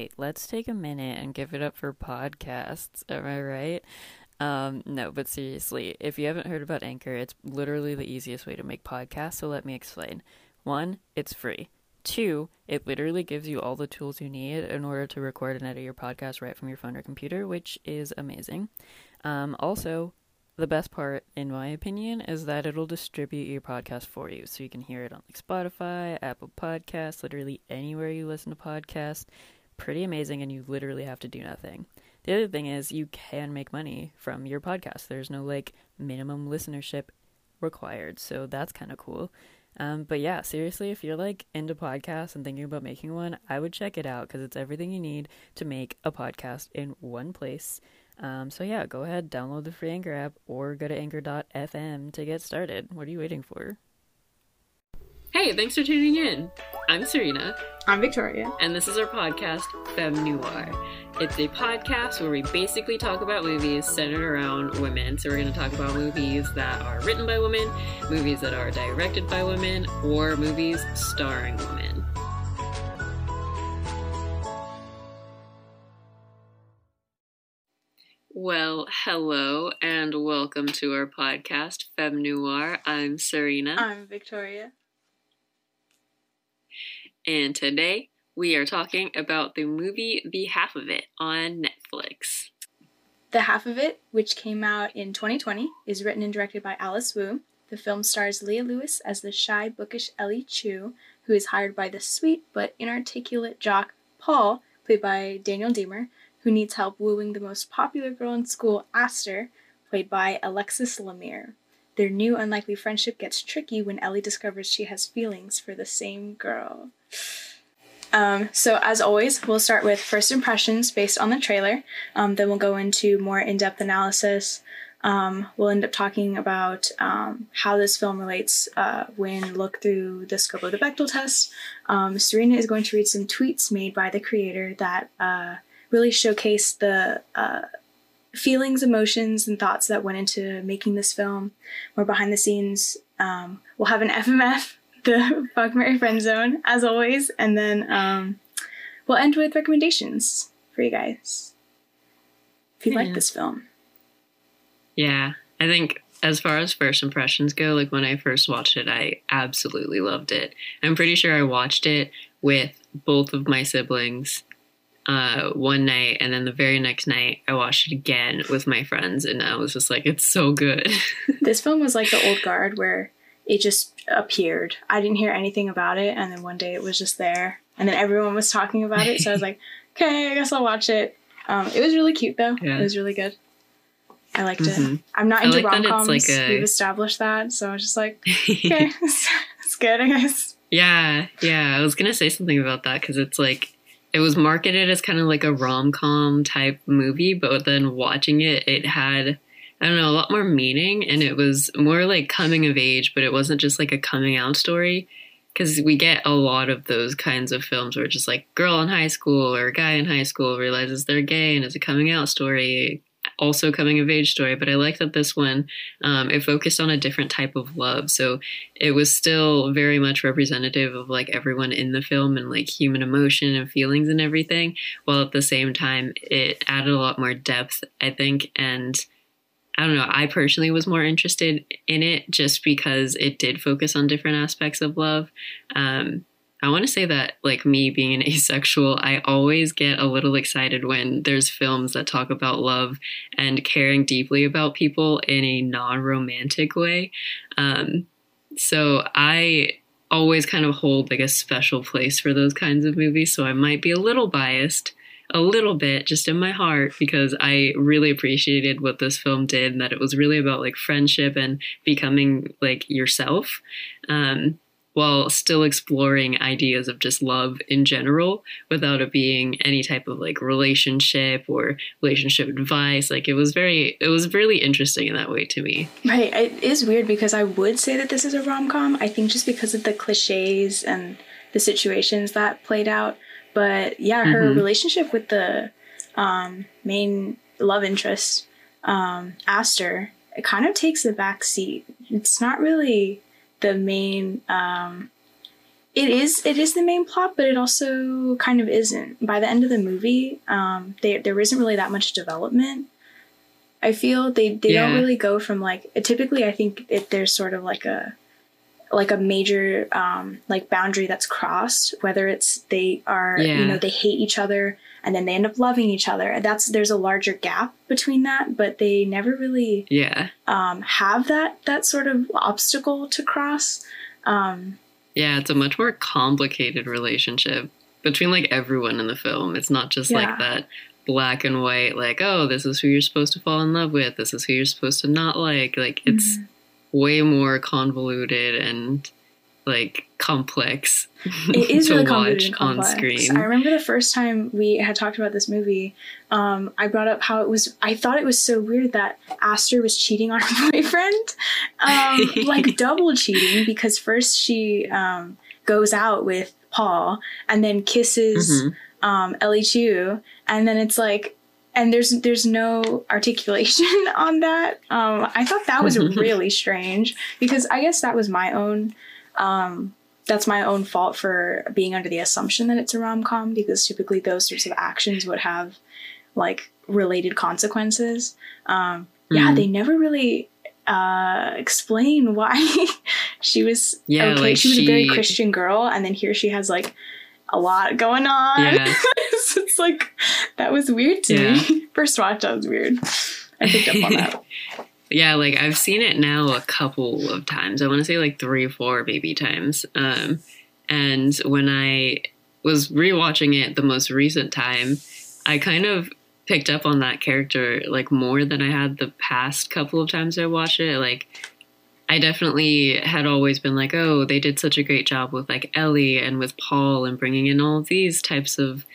right. Let's take a minute and give it up for podcasts. Am I right? Um, no, but seriously, if you haven't heard about Anchor, it's literally the easiest way to make podcasts. So let me explain. One, it's free. Two, it literally gives you all the tools you need in order to record and edit your podcast right from your phone or computer, which is amazing. Um, also, the best part, in my opinion, is that it'll distribute your podcast for you. So you can hear it on like Spotify, Apple Podcasts, literally anywhere you listen to podcasts. Pretty amazing, and you literally have to do nothing. The other thing is you can make money from your podcast. There's no like minimum listenership required, so that's kind of cool. Um, but yeah, seriously, if you're like into podcasts and thinking about making one, I would check it out because it's everything you need to make a podcast in one place. Um, so yeah, go ahead, download the free Anchor app or go to anchor.fm to get started. What are you waiting for? Hey, thanks for tuning in. I'm Serena. I'm Victoria. And this is our podcast, Femme Noir. It's a podcast where we basically talk about movies centered around women. So we're going to talk about movies that are written by women, movies that are directed by women, or movies starring women. Well, hello and welcome to our podcast, Femme Noir. I'm Serena. I'm Victoria. And today we are talking about the movie The Half of It on Netflix. The Half of It, which came out in 2020, is written and directed by Alice Wu. The film stars Leah Lewis as the shy, bookish Ellie Chu, who is hired by the sweet but inarticulate jock Paul, played by Daniel Diemer, who needs help wooing the most popular girl in school, Aster, played by Alexxis Lemire. Their new unlikely friendship gets tricky when Ellie discovers she has feelings for the same girl. Um, so, as always, we'll start with first impressions based on the trailer. Um, then we'll go into more in depth analysis. Um, we'll end up talking about um, how this film relates uh, when look through the scope of the Bechdel test. Um, Serena is going to read some tweets made by the creator that uh, really showcase the uh, feelings, emotions, and thoughts that went into making this film. More behind the scenes. Um, we'll have an FMF the fuck Mary friend zone as always, and then um, we'll end with recommendations for you guys if you yeah. like this film. Yeah, I think as far as first impressions go, like when I first watched it, I absolutely loved it. I'm pretty sure I watched it with both of my siblings uh, one night, and then the very next night, I watched it again with my friends, and I was just like, it's so good. this film was like the old guard where it just appeared. I didn't hear anything about it, and then one day it was just there, and then everyone was talking about it. So I was like, okay, I guess I'll watch it. Um, it was really cute though. Yeah. It was really good. I liked mm-hmm. it. I'm not into like rom coms. Like a... We've established that, so I was just like, okay, it's good, I guess. Yeah, yeah. I was gonna say something about that because it's like it was marketed as kind of like a rom com type movie, but then watching it, it had I don't know, a lot more meaning and it was more like coming of age, but it wasn't just like a coming out story. Because we get a lot of those kinds of films where it's just like girl in high school or a guy in high school realizes they're gay and it's a coming out story, also coming of age story. But I like that this one um, it focused on a different type of love, so it was still very much representative of like everyone in the film and like human emotion and feelings and everything, while at the same time it added a lot more depth, I think, and I don't know, I personally was more interested in it just because it did focus on different aspects of love. Um, I want to say that, like me being an asexual, I always get a little excited when there's films that talk about love and caring deeply about people in a non romantic way. Um, so I always kind of hold like a special place for those kinds of movies. So I might be a little biased a little bit just in my heart because I really appreciated what this film did and that it was really about like friendship and becoming like yourself. Um, while still exploring ideas of just love in general without it being any type of like relationship or relationship advice. Like it was very it was really interesting in that way to me. Right. It is weird because i would say that this is a rom-com. I think just because of the cliches and the situations that played out but yeah, her mm-hmm. relationship with the um, main love interest, um, Aster, it kind of takes the back seat. It's not really the main. Um, it is it is the main plot, but it also kind of isn't. By the end of the movie, um, they, there isn't really that much development. I feel they they don't really go from like typically. I think if there's sort of like a like a major um, like boundary that's crossed, whether it's they are you know they hate each other and then they end up loving each other. That's there's a larger gap between that, but they never really Yeah. um, have that that sort of obstacle to cross. Um, Yeah, it's a much more complicated relationship between like everyone in the film. It's not just Yeah. like that black and white, like, oh, this is who you're supposed to fall in love with, this is who you're supposed to not like. Like, it's Mm-hmm. Way more convoluted and like complex it is to really watch on screen. I remember the first time we had talked about this movie. Um, I brought up how it was. I thought it was so weird that Aster was cheating on her boyfriend, um, like double cheating because first she um, goes out with Paul and then kisses Mhm. um, Ellie Chu, and then it's like, and there's there's no articulation on that. Um, I thought that was really strange because I guess that was my own. Um, that's my own fault for being under the assumption that it's a rom com because typically those sorts of actions would have like related consequences. Um, yeah, Mhm. they never really uh explain why she was Yeah, okay like she was a very christian girl and then here she has like a lot going on Yeah. it's like that was weird to Yeah. me first watch that was weird i picked up on that Yeah, like I've seen it now a couple of times. I want to say like three, four maybe times. Um, and when I was rewatching it the most recent time, I kind of picked up on that character like more than I had the past couple of times I watched it. Like I definitely had always been like, oh, they did such a great job with like Ellie and with Paul and bringing in all these types of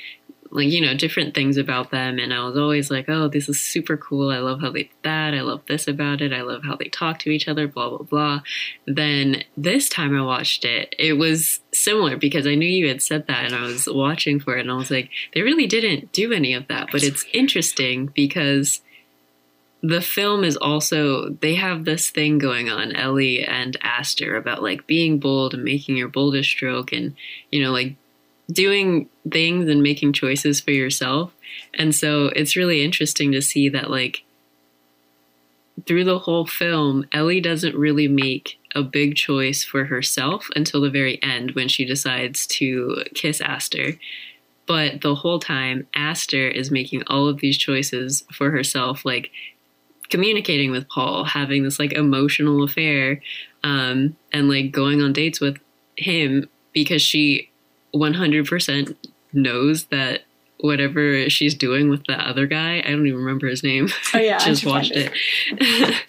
like you know different things about them. And i was always like oh this is super cool. I love how they that i love this about it. I love how they talk to each other blah blah blah. Then this time i watched it it was similar because i knew you had said that and i was watching for it and i was like they really didn't do any of that. But it's interesting because the film is also they have this thing going on ellie and aster about like being bold and making your boldest stroke and you know like doing things and making choices for yourself. And so it's really interesting to see that, like, through the whole film, Ellie doesn't really make a big choice for herself until the very end when she decides to kiss Aster. But the whole time, Aster is making all of these choices for herself, like communicating with Paul, having this like emotional affair, um, and like going on dates with him because she 100% knows that whatever she's doing with the other guy, I don't even remember his name. Oh yeah, just watched it.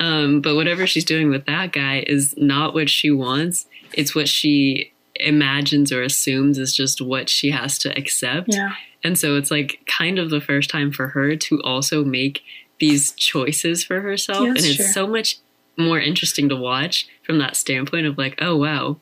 um, but whatever she's doing with that guy is not what she wants. It's what she imagines or assumes is just what she has to accept. yeah And so it's like kind of the first time for her to also make these choices for herself. Yeah, and it's true. so much more interesting to watch from that standpoint of like, oh, wow.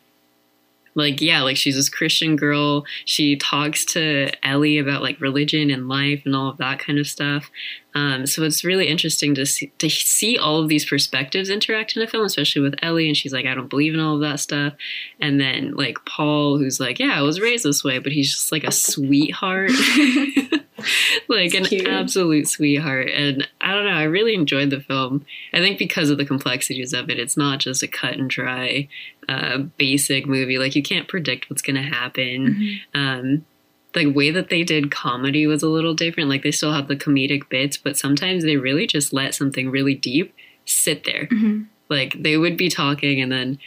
Like, yeah, like she's this Christian girl. She talks to Ellie about like religion and life and all of that kind of stuff. Um, so it's really interesting to see, to see all of these perspectives interact in a film, especially with Ellie. And she's like, I don't believe in all of that stuff. And then like Paul, who's like, yeah, I was raised this way, but he's just like a sweetheart. like an Cute. absolute sweetheart. And I don't know, I really enjoyed the film. I think because of the complexities of it, it's not just a cut and dry, uh, basic movie. Like you can't predict what's going to happen. Mhm. Um, the way that they did comedy was a little different. Like they still have the comedic bits, but sometimes they really just let something really deep sit there. Mhm. Like they would be talking and then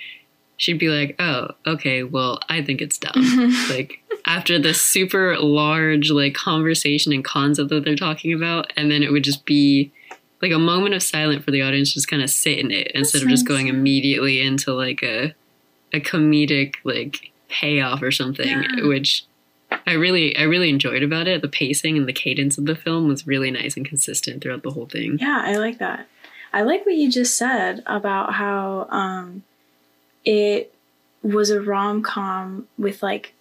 she'd be like, "Oh, okay, well, I think it's dumb." Mhm. like after this super large like conversation and concept that they're talking about, and then it would just be like a moment of silence for the audience, just kind of sit in it instead of just nice. going immediately into like a a comedic like payoff or something, Yeah. which I really I really enjoyed about it. The pacing and the cadence of the film was really nice and consistent throughout the whole thing. Yeah, I like that. I like what you just said about how um, it was a rom com with like,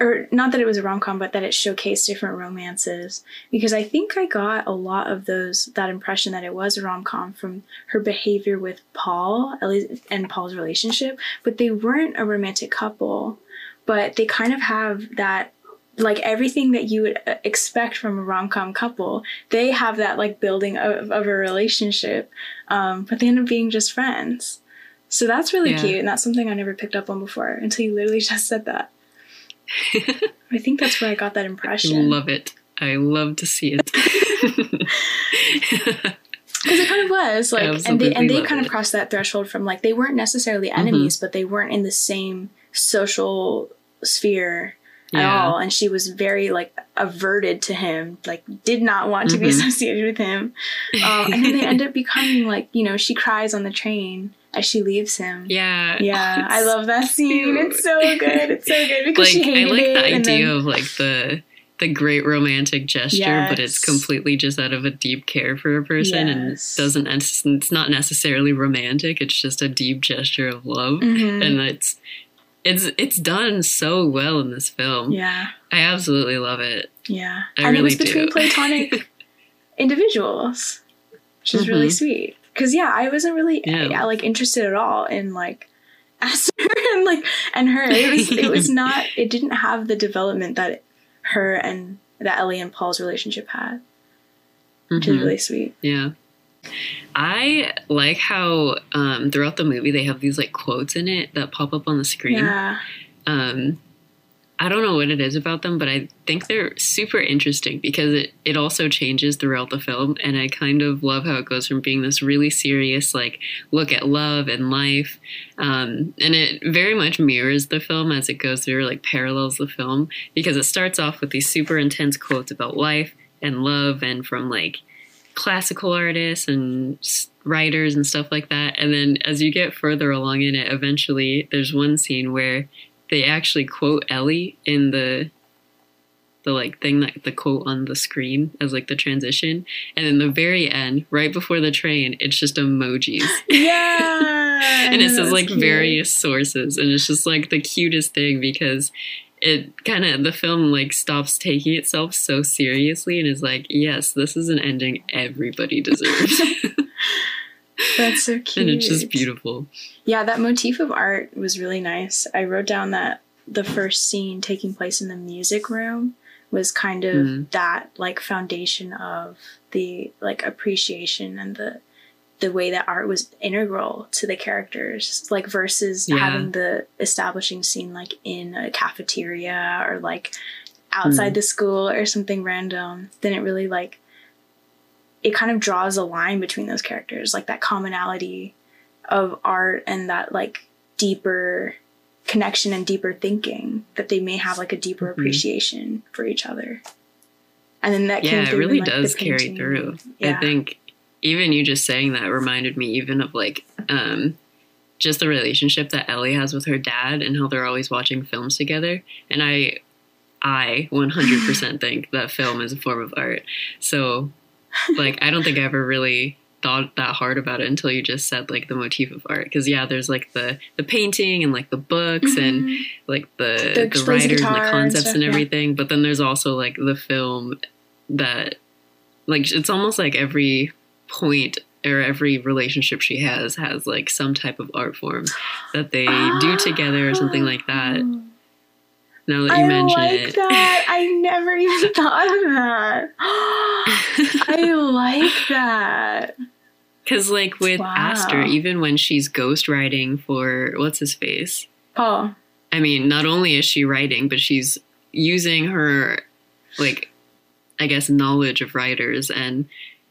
or not that it was a rom com, but that it showcased different romances. Because I think I got a lot of those that impression that it was a rom com from her behavior with Paul, Ellie and Paul's relationship, but they weren't a romantic couple. but they kind of have that like everything that you would uh, expect from a rom-com couple they have that like building of, of a relationship um, but they end up being just friends so that's really Yeah. cute and that's something i never picked up on before until you literally just said that i think that's where i got that impression Love it. I love to see it. because it kind of was like and they and they kind it. of crossed that threshold from like they weren't necessarily enemies mm-hmm. but they weren't in the same social sphere at all and she was very like averted to him like did not want to be Mhm. associated with him um, and then they end up becoming like you know she cries on the train as she leaves him yeah. yeah Oh, i love that scene cute. it's so good it's so good because like she I like the idea then- of like the the great romantic gesture, but it's completely just out of a deep care for a person and doesn't it's not necessarily romantic. It's just a deep gesture of love, Mhm. and it's it's it's done so well in this film. yeah I absolutely love it. Yeah. I and it was between do. platonic individuals, which is really Mhm. sweet. Cause yeah, I wasn't really Yeah. like interested at all in like Esther and like and her. It was it was not it didn't have the development that her and that Ellie and Paul's relationship had, which is Mhm. really sweet. Yeah. I like how um, throughout the movie they have these like quotes in it that pop up on the screen. Yeah. um I don't know what it is about them, but I think they're super interesting because it, it also changes throughout the film. And I kind of love how it goes from being this really serious, like, look at love and life. Um, and it very much mirrors the film as it goes through, like, parallels the film because it starts off with these super intense quotes about life and love and from, like, classical artists and writers and stuff like that. And then as you get further along in it, eventually there's one scene where they actually quote Ellie in the the like thing that the quote on the screen as like the transition and in the very end right before the train it's just emojis Yeah. and it says like cute. various sources and it's just like the cutest thing because it kind of the film like stops taking itself so seriously and is like yes this is an ending everybody deserves That's so cute. and it's just beautiful Yeah, that motif of art was really nice. I wrote down that the first scene taking place in the music room was kind of Mhm. that like foundation of the like appreciation and the the way that art was integral to the characters like versus Yeah. having the establishing scene like in a cafeteria or like outside Mhm. the school or something random then it really like it kind of draws a line between those characters like that commonality of art and that like deeper connection and deeper thinking that they may have like a deeper Mhm. appreciation for each other and then that yeah came it through in, really like, does carry through yeah I think even you just saying that reminded me even of like um just the relationship that Ellie has with her dad and how they're always watching films together. And I I 100% think that film is a form of art. So like I don't think I ever really thought that hard about it until you just said like the motif of art because yeah there's like the the painting and like the books and Mhm. like the The- the, she plays the writers and the guitar and concepts stuff, and yeah. everything but then there's also like the film that like it's almost like every point or every relationship she has has like some type of art form that they do together or something like that Oh. now that you I mention like it that. I never even thought of that. I like that. because like with Wow. Aster even when she's ghostwriting for what's his face Paul. I mean, not only is she writing, but she's using her, like, I guess, knowledge of writers and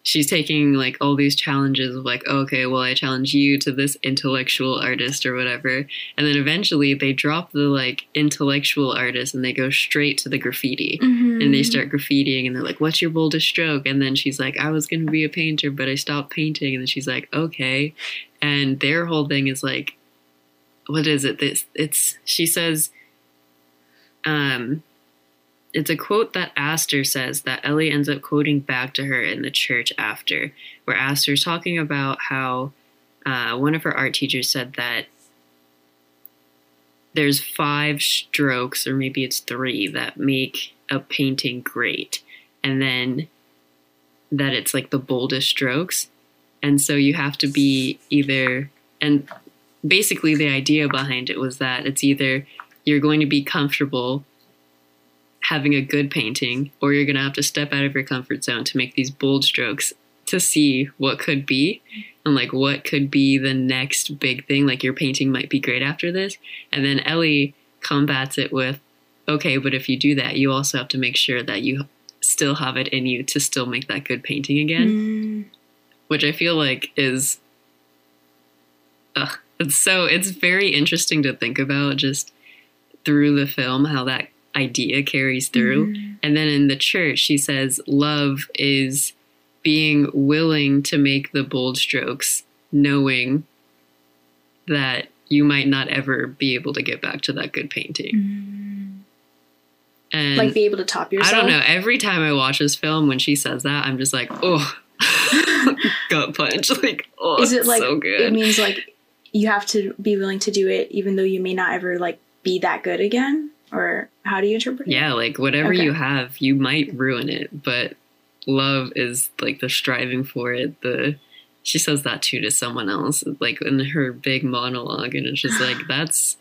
she's taking, like, all these challenges of, like, okay, well, I challenge you to this intellectual artist or whatever. And then eventually they drop the, like, intellectual artist and they go straight to the graffiti. Mm-hmm. And they start graffitiing and they're like, what's your boldest stroke? And then she's like, I was going to be a painter, but I stopped painting. And then she's like, okay. And their whole thing is like, what is it? This it's she says, um, it's a quote that Aster says that Ellie ends up quoting back to her in the church after, where Aster's talking about how uh, one of her art teachers said that there's five strokes, or maybe it's three, that make a painting great, and then that it's like the boldest strokes, and so you have to be either and basically the idea behind it was that it's either you're going to be comfortable having a good painting, or you're going to have to step out of your comfort zone to make these bold strokes to see what could be and like what could be the next big thing. Like your painting might be great after this. And then Ellie combats it with, okay, but if you do that, you also have to make sure that you still have it in you to still make that good painting again, Mm, which I feel like is, ugh, it's so, it's very interesting to think about just through the film how that idea carries through. mm, And then in the church, she says, love is being willing to make the bold strokes, knowing that you might not ever be able to get back to that good painting. mm. And like be able to top yourself. I don't know. Every time I watch this film, when she says that, I'm just like, oh, gut punch. Like, oh, Is it like so it means like you have to be willing to do it even though you may not ever like be that good again? Or how do you interpret it? yeah, like whatever Okay. you have, you might ruin it, but love is like the striving for it. The she says that too to someone else, like in her big monologue, and it's just like that's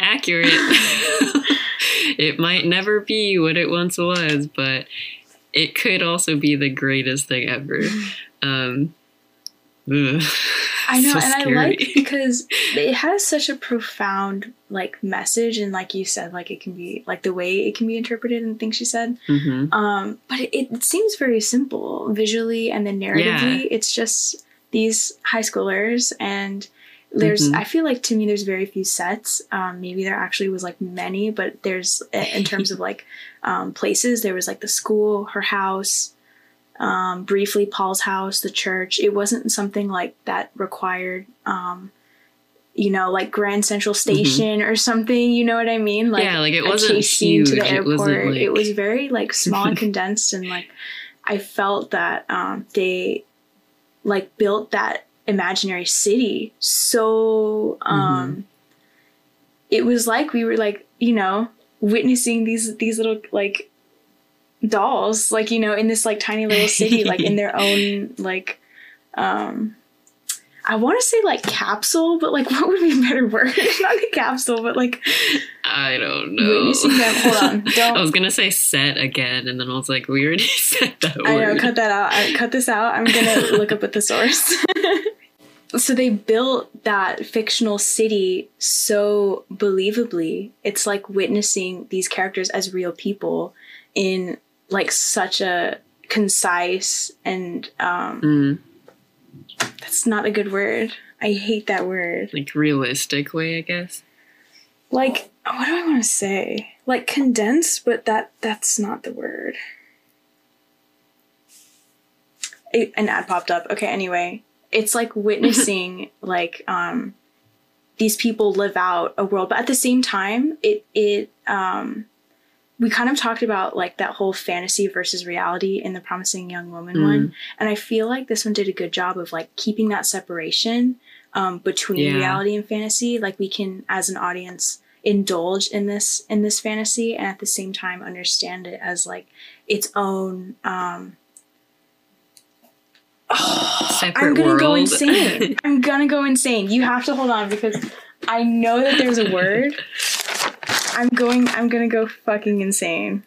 accurate. it might never be what it once was, but it could also be the greatest thing ever. Um, ugh, I know, so and I scary. like because it has such a profound like message, and like you said, like it can be like the way it can be interpreted and things she said. Mhm. Um, but it, it seems very simple visually and then narratively. It's just these high schoolers and there's Mhm. I feel like to me there's very few sets. Um, maybe there actually was like many, but there's in terms of like um, places there was like the school, her house, um, briefly Paul's house, the church. It wasn't something like that required. Um, you know, like Grand Central Station or something. You know what I mean? Like Mm-hmm. yeah, like it wasn't huge. to the it airport. wasn't like It was very like small and condensed, and like I felt that um, they like built that imaginary city so. Um, It was like we were like you know witnessing these these little like dolls like you know in this like tiny little city like in their own like um I want to say like capsule, but like what would be a better word? Not a capsule, but like I don't know. them. Hold on, don't. I was gonna say set again, and then I was like, we already said that I know, cut that out. I, cut this out. I'm gonna look up at the source. so they built that fictional city so believably. It's like witnessing these characters as real people in like such a concise and um Mm, that's not a good word. I hate that word. like realistic way, I guess. Like what do I want to say? Like condensed, but that that's not the word. It, an ad popped up. Okay, anyway, it's like witnessing like um these people live out a world, but at the same time, it it um we kind of talked about like that whole fantasy versus reality in the promising young woman Mm. one and i feel like this one did a good job of like keeping that separation um, between Yeah. reality and fantasy like we can as an audience indulge in this in this fantasy and at the same time understand it as like its own um Separate i'm gonna world. go insane i'm gonna go insane you have to hold on because i know that there's a word i'm going i'm gonna go fucking insane.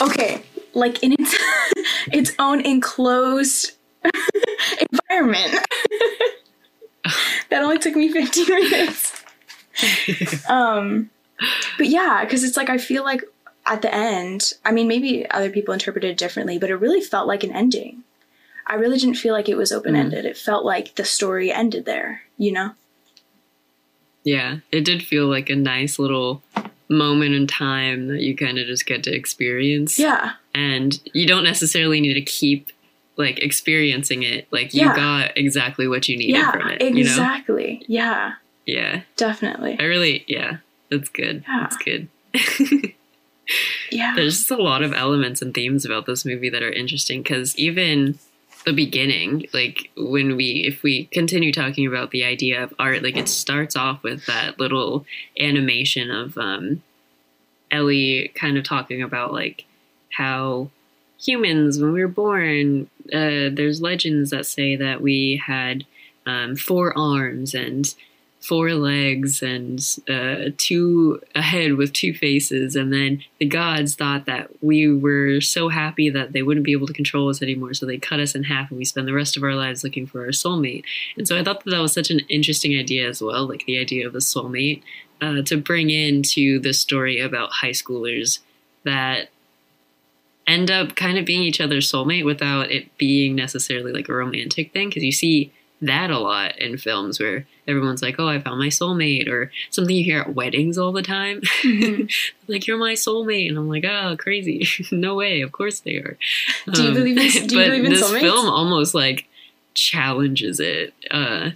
Okay like in its its own enclosed environment. That only took me 15 minutes. Um but yeah because it's like i feel like at the end i mean maybe other people interpreted it differently but it really felt like an ending. I really didn't feel like it was open-ended. It felt like the story ended there you know yeah, it did feel like a nice little moment in time that you kind of just get to experience. yeah and you don't necessarily need to keep like experiencing it. Like you Yeah. got exactly what you needed yeah from it. You know? exactly yeah Yeah. definitely I really, yeah, that's good. Yeah. That's good. yeah There's just a lot of elements and themes about this movie that are interesting because even the beginning, like when we, if we continue talking about the idea of art, like it starts off with that little animation of um, Ellie kind of talking about like how humans, when we were born, uh, there's legends that say that we had um, four arms and four legs and uh, two a head with two faces. And then the gods thought that we were so happy that they wouldn't be able to control us anymore. So they cut us in half and we spend the rest of our lives looking for our soulmate. And so i thought that that was such an interesting idea as well like the idea of a soulmate uh, to bring into the story about high schoolers that end up kind of being each other's soulmate without it being necessarily like a romantic thing. Because you see that a lot in films where everyone's like, "Oh, I found my soulmate," or something you hear at weddings all the time, Mm-hmm. like "You're my soulmate," and I'm like, "Oh, crazy! no way! Of course they are." Do you believe in- do you but believe in this soulmates? film almost like challenges it, uh,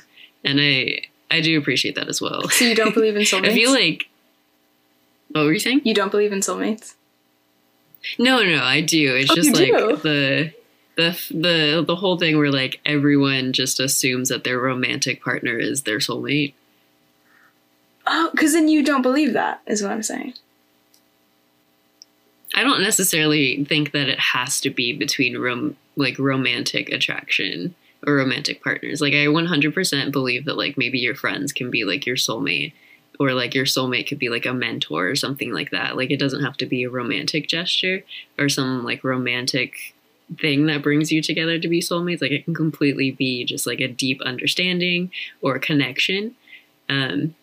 and I I do appreciate that as well. So you don't believe in soulmates? I feel like. What were you saying? you don't believe in soulmates. No, no, I do. It's Oh, just like do? the the the the whole thing where like everyone just assumes that their romantic partner is their soulmate. Oh, because then you don't believe that, is what I'm saying. I don't necessarily think that it has to be between rom- like romantic attraction or romantic partners. Like I 100% believe that like maybe your friends can be like your soulmate or like your soulmate could be like a mentor or something like that. Like it doesn't have to be a romantic gesture or some like romantic thing that brings you together to be soulmates. Like it can completely be just like a deep understanding or connection. Um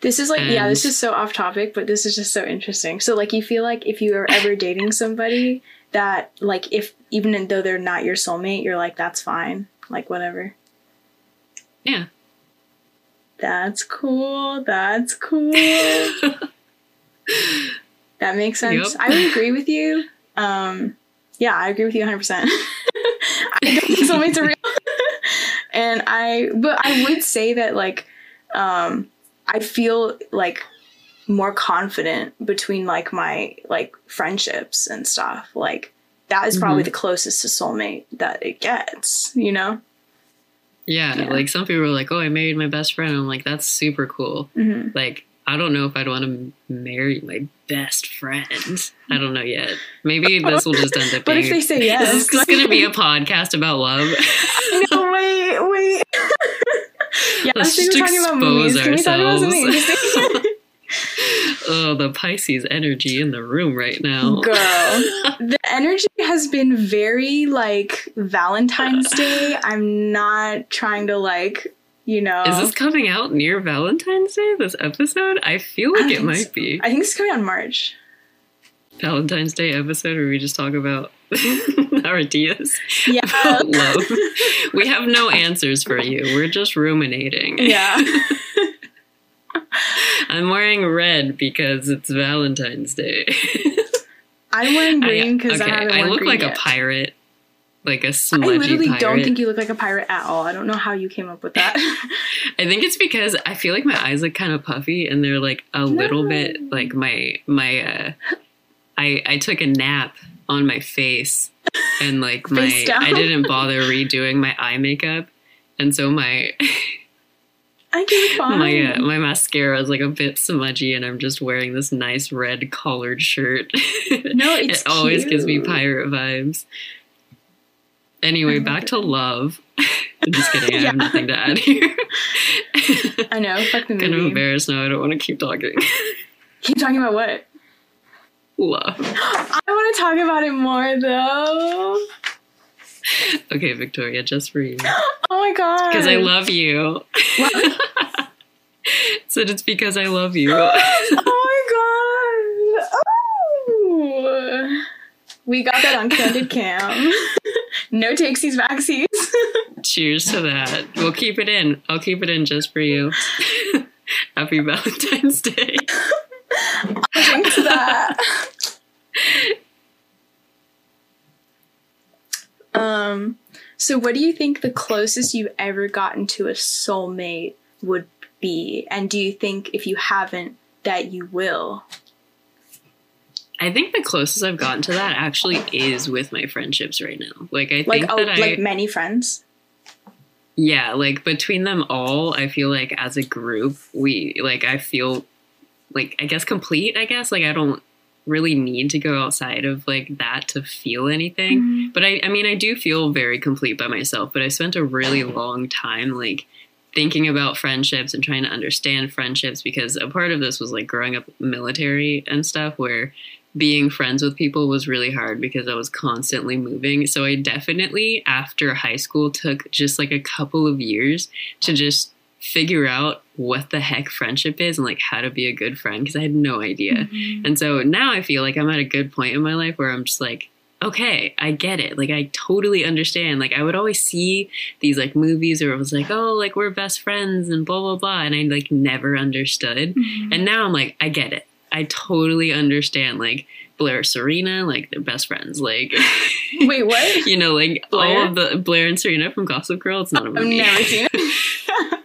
This is like, yeah, this is so off topic, but this is just so interesting. So, like, you feel like if you are ever dating somebody that, like, if even though they're not your soulmate, you're like, that's fine, like, whatever. yeah. That's cool. That's cool. that makes sense. Yep. I would agree with you. Um, yeah, I agree with you 100%. I don't think soulmates are real. and I, but I would say that, like, um, I feel like more confident between like my like friendships and stuff. Like that is probably Mhm. the closest to soulmate that it gets, you know? Yeah, Yeah. like some people are like, "Oh, I married my best friend." I'm like, "That's super cool." hmm Like, I don't know if I'd want to marry my best friend. I don't know yet. Maybe this will just end up But being. if they say yes, this is going to be a podcast about love. no, wait, wait. yeah, Let's just we're talking about expose movies. Talk about ourselves. oh, the Pisces energy in the room right now. Girl, the energy has been very like Valentine's Day. I'm not trying to like, you know. Is this coming out near Valentine's Day? This episode? I feel like don't it might so. be I think it's coming out in March. Valentine's Day episode where we just talk about our ideas. Yeah. about love. We have no answers for you. We're just ruminating. yeah. I'm wearing red because it's Valentine's Day. I'm wearing green because I, okay, haven't I look like yet. a pirate, like a smudgy I literally pirate. don't think you look like a pirate at all. I don't know how you came up with that. I think it's because I feel like my eyes look kind of puffy and they're like a little bit like my my. uh I I took a nap on my face and like my. I didn't bother redoing my eye makeup, and so my I get fine. my uh, my mascara is like a bit smudgy, and I'm just wearing this nice red collared shirt. No, it's it always gives me pirate vibes. Anyway, back to love. I'm just kidding. I Yeah. have nothing to add here. I know. Fuck the kind of embarrassed now. I don't want to keep talking. Keep talking about what? love. I want to talk about it more though. Okay, Victoria, just for you. Oh my god. Because I love you. What? Said it's because I love you. oh my god. Oh. We got that on candid cam. no takesies backsies. Cheers to that. We'll keep it in. I'll keep it in just for you. Happy Valentine's Day. Thanks to that. Um. So, what do you think the closest you've ever gotten to a soulmate would be? And do you think if you haven't, that you will? I think the closest I've gotten to that actually is with my friendships right now. Like I Like, think oh, that I like many friends? yeah, like between them all, I feel like as a group, we like I feel like I guess complete, I guess. Like I don't really need to go outside of like that to feel anything. Mm-hmm. But I I mean I do feel very complete by myself, but I spent a really long time like thinking about friendships and trying to understand friendships because a part of this was like growing up military and stuff where being friends with people was really hard because I was constantly moving. So I definitely after high school took just like a couple of years to just figure out what the heck friendship is and like how to be a good friend because I had no idea. Mhm. And so now I feel like I'm at a good point in my life where I'm just like, okay, I get it. Like I totally understand. Like I would always see these like movies where it was like, oh, like we're best friends and blah blah blah, and I like never understood. Mhm. And now I'm like, I get it. I totally understand. Like Blair, Serena, like they're best friends. Like Wait, what? you know, like Blair? all of the Blair and Serena from Gossip Girl. It's not a I've movie. never seen it.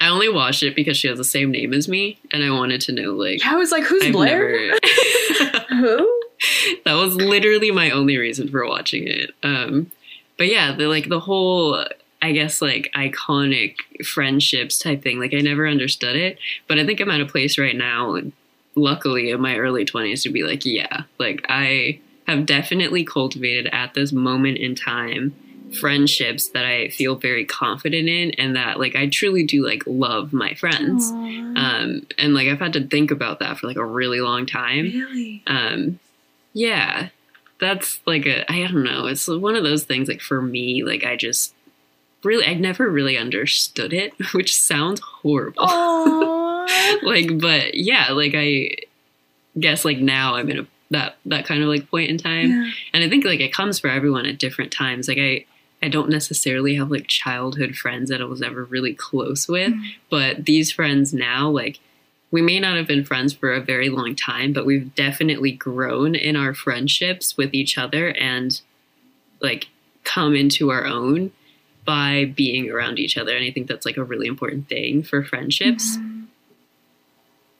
I only watched it because she has the same name as me, and I wanted to know like. I was like, who's I've Blair? never- Who? that was literally my only reason for watching it. Um, but yeah, the like the whole I guess like iconic friendships type thing. Like I never understood it, but I think I'm at a place right now. Luckily, in my early 20s, to be like, yeah, like I have definitely cultivated at this moment in time friendships that I feel very confident in, and that like I truly do like love my friends. Um, and like I've had to think about that for like a really long time really? um yeah that's like a i don't know it's one of those things like for me like i just really i never really understood it which sounds horrible. like but yeah like i guess like now i'm in a that that kind of like point in time Yeah. and i think like it comes for everyone at different times like i i don't necessarily have like childhood friends that i was ever really close with Mm. but these friends now like we may not have been friends for a very long time but we've definitely grown in our friendships with each other and like come into our own by being around each other and i think that's like a really important thing for friendships Mhm.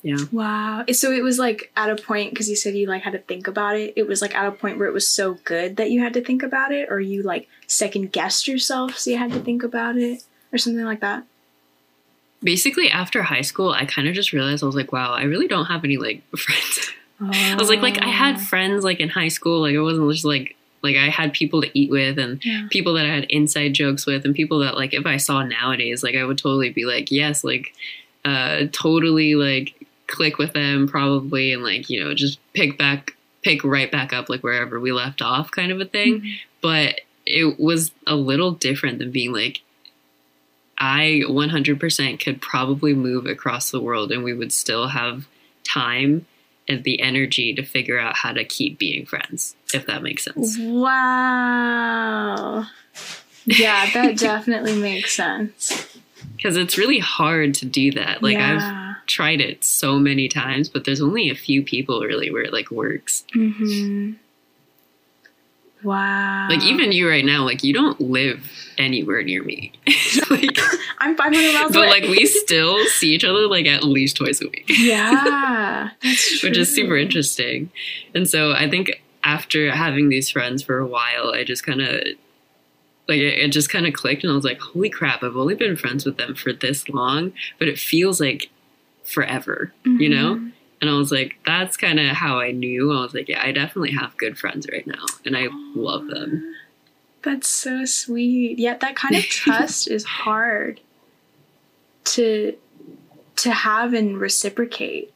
Yeah Wow. So it was like at a point because you said you like had to think about it. It was like at a point where it was so good that you had to think about it, or you like second guessed yourself, so you had to think about it, or something like that. basically after high school i kind of just realized i was like wow i really don't have any like friends I was like, like I had friends like in high school. Like it wasn't just like like I had people to eat with and Yeah. people that I had inside jokes with and people that like if I saw nowadays, like I would totally be like, yes, like uh totally like click with them probably and like, you know, just pick back pick right back up like wherever we left off kind of a thing. Mhm. But it was a little different than being like I 100% could probably move across the world and we would still have time and the energy to figure out how to keep being friends, if that makes sense. Wow. Yeah, that definitely makes sense. Because it's really hard to do that. Like, I've yeah. Tried it so many times, but there's only a few people really where it like works. hmm Wow. Like, even you right now, like, you don't live anywhere near me. like, I'm 500 miles but away. like, we still see each other like at least twice a week. yeah, that's true. which is super interesting. And so I think after having these friends for a while, I just kind of like it, it just kind of clicked, and I was like, "Holy crap! I've only been friends with them for this long, but it feels like forever." you know? Mhm. And I was like, "That's kind of how I knew." I was like, "Yeah, I definitely have good friends right now, and I love them." That's so sweet. Yet that kind of trust is hard to to have and reciprocate.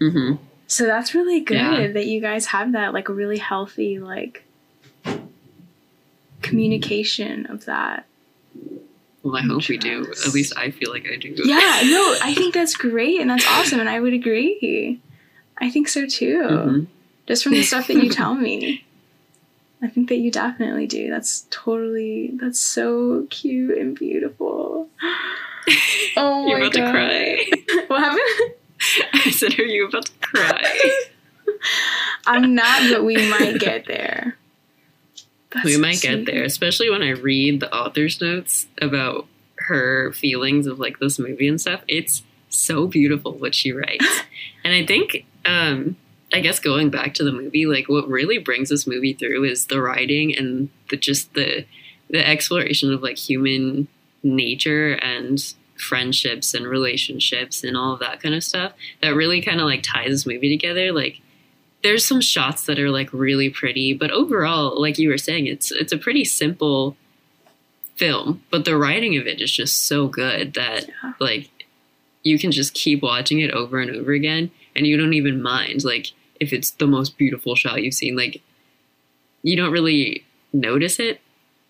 hmm So that's really good Yeah. that you guys have that like really healthy like communication of that. Well, I hope we do. At least I feel like I do. Yeah, no, I think that's great and that's awesome and I would agree. I think so too. Mhm. Just from the stuff that you tell me. I think that you definitely do. That's totally that's so cute and beautiful. Oh You're my about to cry. What happened? I said, "Are you about to cry?" I'm not, but we might get there. That's we might get there, especially when I read the author's notes about her feelings of like this movie and stuff. It's so beautiful what she writes. and I think um I guess going back to the movie, like what really brings this movie through is the writing and the just the the exploration of like human nature and friendships and relationships and all of that kind of stuff that really kind of like ties this movie together like there's some shots that are like really pretty but overall like you were saying it's it's a pretty simple film, but the writing of it is just so good that Yeah. like you can just keep watching it over and over again and you don't even mind like if it's the most beautiful shot you've seen like you don't really notice it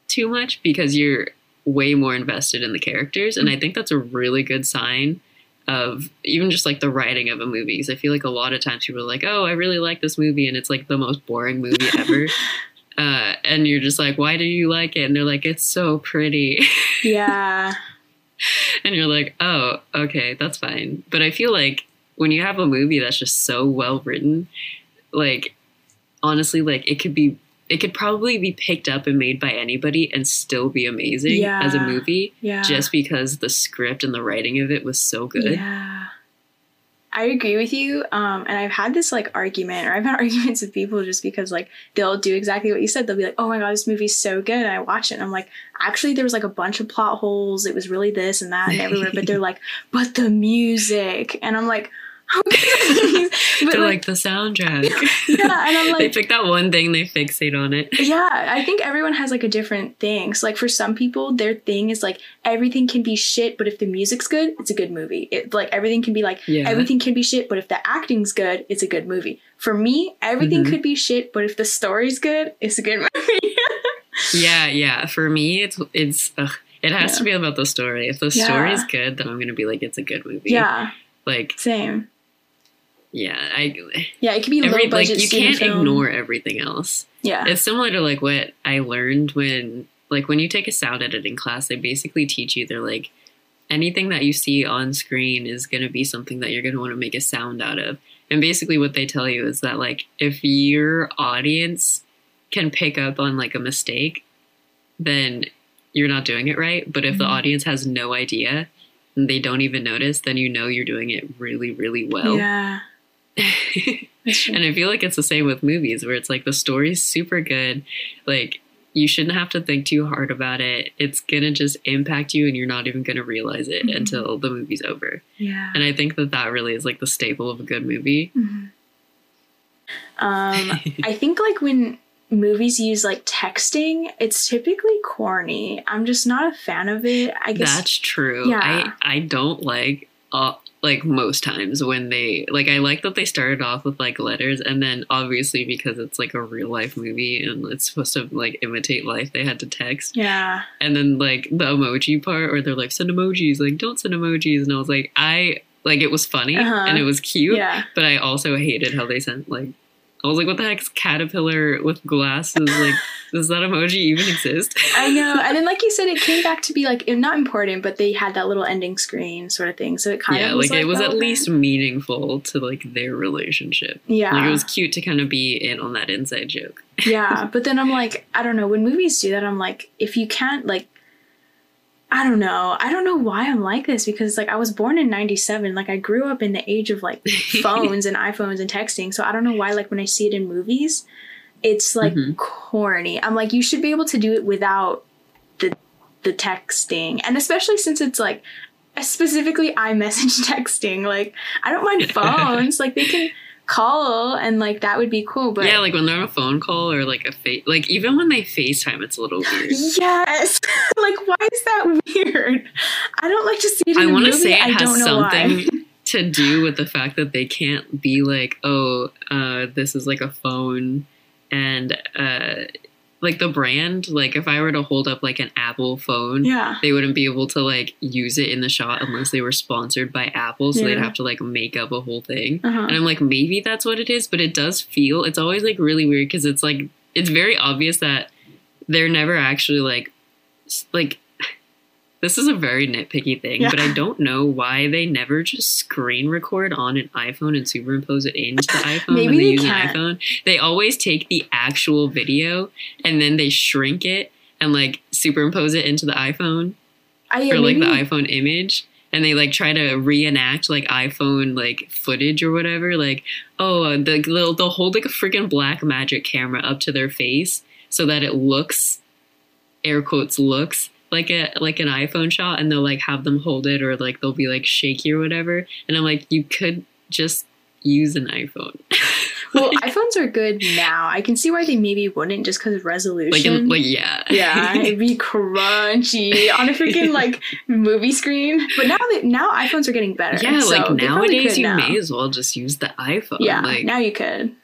too much because you're way more invested in the characters and I mm. think that's a really good sign of even just like the writing of a movie 'Cause I feel like a lot of times people are like oh I really like this movie and it's like the most boring movie ever uh, and you're just like why do you like it and they're like it's so pretty Yeah. and you're like, oh, okay, that's fine. But I feel like when you have a movie that's just so well written, like honestly, like it could be, it could probably be picked up and made by anybody and still be amazing as a movie, Yeah. just because the script and the writing of it was so good. Yeah. I agree with you. Um, and I've had this like argument, or I've had arguments with people just because like they'll do exactly what you said. They'll be like, "Oh my god, this movie's so good," and I watch it, and I'm like, actually, there was like a bunch of plot holes. It was really this and that and everywhere. but they're like, "But the music," and I'm like, "How good is the music?" But They're like, like the soundtrack. yeah, and I'm like, they pick that one thing, they fixate on it. yeah, I think everyone has like a different thing. So like for some people, their thing is like everything can be shit, but if the music's good, it's a good movie. It like everything can be like Yeah. everything can be shit, but if the acting's good, it's a good movie. For me, everything Mhm. could be shit, but if the story's good, it's a good movie. Yeah, yeah. For me, it's it's ugh, it has Yeah. to be about the story. If the Yeah. story is good, then I'm gonna be like, it's a good movie. yeah, Like, same. Yeah, I Yeah, it could be low every, like you can't film. ignore everything else. Yeah, It's similar to like what I learned when like when you take a sound editing class, they basically teach you they're like anything that you see on screen is going to be something that you're going to want to make a sound out of. And basically what they tell you is that like if your audience can pick up on like a mistake, then you're not doing it right, but if the Mhm. audience has no idea and they don't even notice, then you know you're doing it really really well. yeah. And I feel like it's the same with movies where it's like the story's super good. Like you shouldn't have to think too hard about it. It's gonna just impact you and you're not even gonna realize it Mhm. until the movie's over. yeah. And I think that that really is like the staple of a good movie. Mhm. Um, I think like when movies use like texting, it's typically corny. I'm just not a fan of it. I guess That's true. Yeah. I I don't like uh, like most times when they like I like that they started off with like letters and then obviously because it's like a real life movie and it's supposed to like imitate life they had to text yeah, and then like the emoji part where they're like send emojis like don't send emojis and i was like i like it was funny Uh-huh. and it was cute yeah. but i also hated how they sent like i was like what the heck's caterpillar with glasses like does that emoji even exist I know. And then, like you said, it came back to be like not important, but they had that little ending screen sort of thing. So it kind yeah of was Yeah like, it was at oh, least meaningful to like their relationship yeah, like it was cute to kind of be in on that inside joke yeah. But then I'm like, I don't know. When movies do that, I'm like, if you can't like. I don't know. I don't know why I'm like this because like I was born in 97. Like I grew up in the age of like phones and iPhones and texting. So I don't know why like when I see it in movies, it's like Mhm. corny. I'm like you should be able to do it without the the texting. And especially since it's like specifically iMessage texting. Like I don't mind phones. like they can call and like that would be cool, but yeah like when they're on a phone call or like a face like even when they facetime it's a little weird Yes. like why is that weird? I don't like to see it I want to say it I has something to do with the fact that they can't be like, oh, uh, this is like a phone, and uh, like the brand. Like if I were to hold up like an Apple phone, Yeah. they wouldn't be able to like use it in the shot unless they were sponsored by Apple. So they'd have to like make up a whole thing. Uh-huh. And I'm like, maybe that's what it is, but it does feel. It's always like really weird because it's like it's very obvious that they're never actually like like. This is a very nitpicky thing, Yeah. but I don't know why they never just screen record on an iPhone and superimpose it into the iPhone Maybe when they they use can't. an iPhone. They always take the actual video and then they shrink it and like superimpose it into the iPhone I, yeah, or like maybe, the iPhone image and they like try to reenact like iPhone like footage or whatever like oh uh, the they'll, they'll hold like a freaking Blackmagic camera up to their face so that it looks air quotes looks like a like an iPhone shot and they'll like have them hold it or like they'll be like shaky or whatever and I'm like you could just use an iPhone Well, iPhones are good now. I can see why they maybe wouldn't just because of resolution. like, in, like yeah, yeah, it'd be crunchy on a freaking like movie screen. But now that now iPhones are getting better. yeah. so like nowadays, you now. may as well just use the iPhone. Yeah, like, now you could.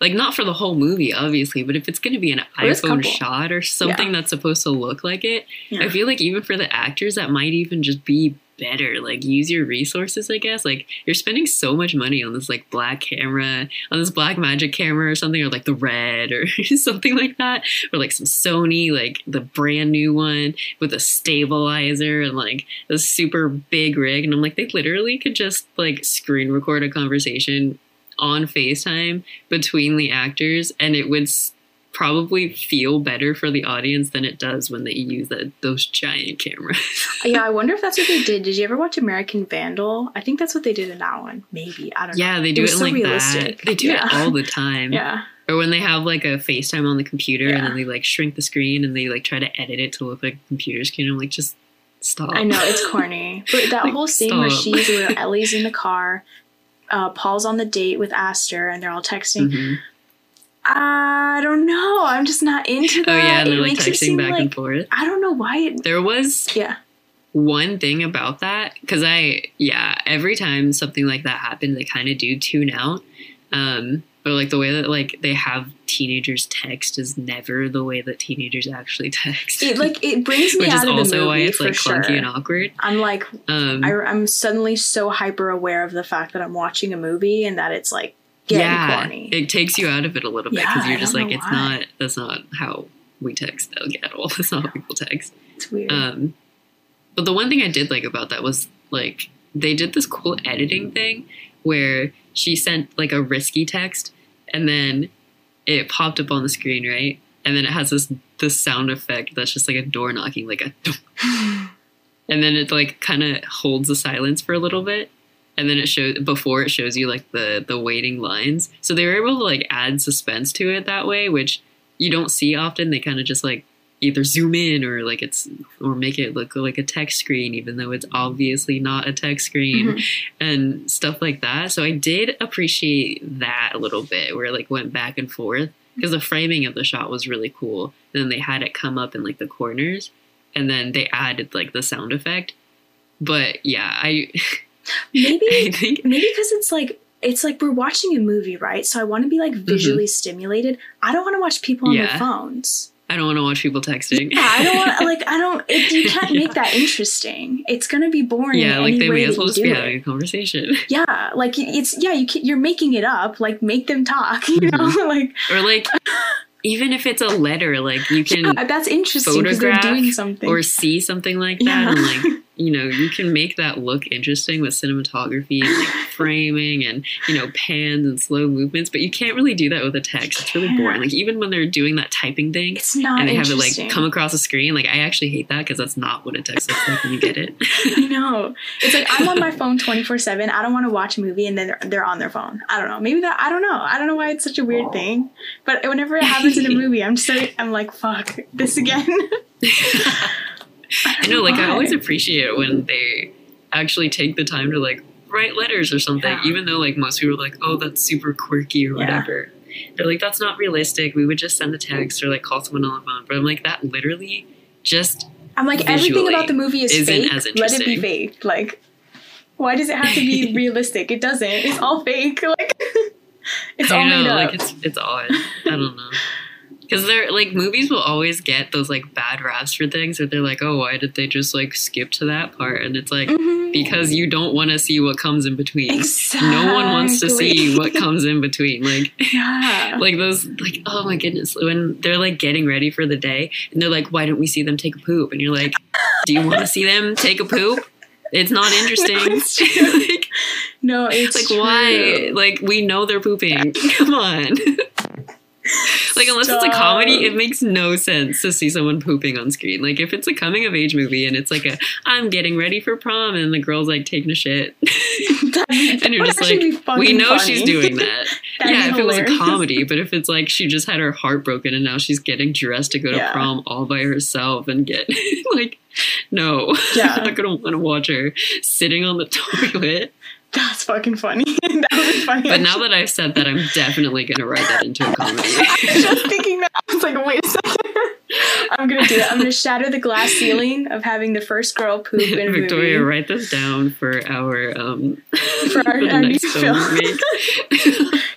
Like not for the whole movie, obviously, but if it's going to be an There's iPhone shot or something that's supposed to look like it, Yeah. I feel like even for the actors, that might even just be better. Like, use your resources, I guess. Like, you're spending so much money on this, like, black camera, on this Blackmagic camera or something, or like the red or something like that, or like some Sony, like the brand new one with a stabilizer and like a super big rig. And I'm like, they literally could just like screen record a conversation on FaceTime between the actors, and it would s- probably feel better for the audience than it does when they use that those giant cameras. Yeah, I wonder if that's what they did. Did you ever watch American Vandal? I think that's what they did in that one. Maybe I don't know. yeah, they do was it, so like realistic. that. They do Yeah. it all the time. Yeah, Or when they have like a FaceTime on the computer and then they like shrink the screen and they like try to edit it to look like a computer screen. I'm like, just stop. I know it's corny, but that Like, whole scene where she's where Ellie's in the car, uh, Paul's on the date with Aster, and they're all texting. Mhm. I don't know. I'm just not into that. Oh yeah, they're like texting back like and forth. I don't know why it. There was Yeah, one thing about that because I yeah every time something like that happens, I kind of do tune out. Um, but like the way that like they have teenagers text is never the way that teenagers actually text. it like it brings me which is out of the also why it's like clunky sure. and awkward. I'm like, Um, I, I'm suddenly so hyper aware of the fact that I'm watching a movie and that it's like getting yeah, corny. it takes you out of it a little bit Yeah, because you're just like it's why. not that's not how we text at all. That's not how people text. it's weird. Um, but the one thing I did like about that was like they did this cool editing thing where she sent like a risky text and then it popped up on the screen, right? And then it has this this sound effect that's just like a door knocking, like a and then it like kind of holds the silence for a little bit. And then it shows before it shows you like the the waiting lines. So they were able to like add suspense to it that way which you don't see often. They kind of just like either zoom in or like it's or make it look like a text screen even though it's obviously not a text screen Mhm. and stuff like that so i did appreciate that a little bit where it like went back and forth because the framing of the shot was really cool and then they had it come up in like the corners and then they added like the sound effect but yeah i maybe i think maybe because it's like it's like we're watching a movie, right? So I want to be like visually stimulated. I don't want to watch people on Mm-hmm. Yeah. their phones. I don't want to watch people texting Yeah, I don't want like I don't. It, you can't make that interesting. It's gonna be boring. yeah like they may as well just be do having a conversation Yeah, like it's yeah. You can, you're making it up. Like make them talk. You know, Mm-hmm. like or like even if it's a letter like you can yeah, that's interesting because they're doing something. or see something like that Yeah. and like you know you can make that look interesting with cinematography and like framing and you know pans and slow movements but you can't really do that with a text it's really boring like even when they're doing that typing thing it's not and they have it like come across the screen like i actually hate that because that's not what a text looks like when you get it I know. It's like I'm on my phone 24 seven. I don't want to watch a movie and then they're, they're on their phone. I don't know. Maybe that I don't know. I don't know why it's such a weird thing. But whenever it happens in a movie, I'm just like I'm like fuck this again. I know, like I always appreciate it when they actually take the time to like write letters or something, Yeah. even though like most people are like, oh, that's super quirky or Yeah. whatever. They're like, that's not realistic. We would just send a text or like call someone on the phone. But I'm like, that literally just I'm like everything about the movie is fake. Let it be fake. Like why does it have to be realistic? It doesn't. It's all fake. Like it's I all know, made up. like it's it's odd. I don't know. Because they're like movies will always get those like bad raps for things that they're like, oh, why did they just like skip to that part? And it's like Mhm. because you don't want to see what comes in between. Exactly. No one wants to see what comes in between. Like Yeah. like those like oh my goodness when they're like getting ready for the day and they're like why don't we see them take a poop and you're like do you want to see them take a poop it's not interesting it's true. like, no, it's like true. why like we know they're pooping come on like unless it's a comedy it makes no sense to see someone pooping on screen like if it's a coming of age movie and it's like a i'm getting ready for prom and the girl's like taking a shit That and you're just like we know funny. she's doing that yeah, if it was a comedy, but if it's like she just had her heart broken and now she's getting dressed to go to Yeah. prom all by herself and get like, no, Yeah. I'm not gonna want to watch her sitting on the toilet. That's fucking funny. that would be funny. But now that I've said that, I'm definitely gonna write that into a comedy. I was just thinking that. I was like, wait a second. I'm gonna do it. I'm gonna shatter the glass ceiling of having the first girl poop in Victoria, movie. write this down for our um For our- our new next film.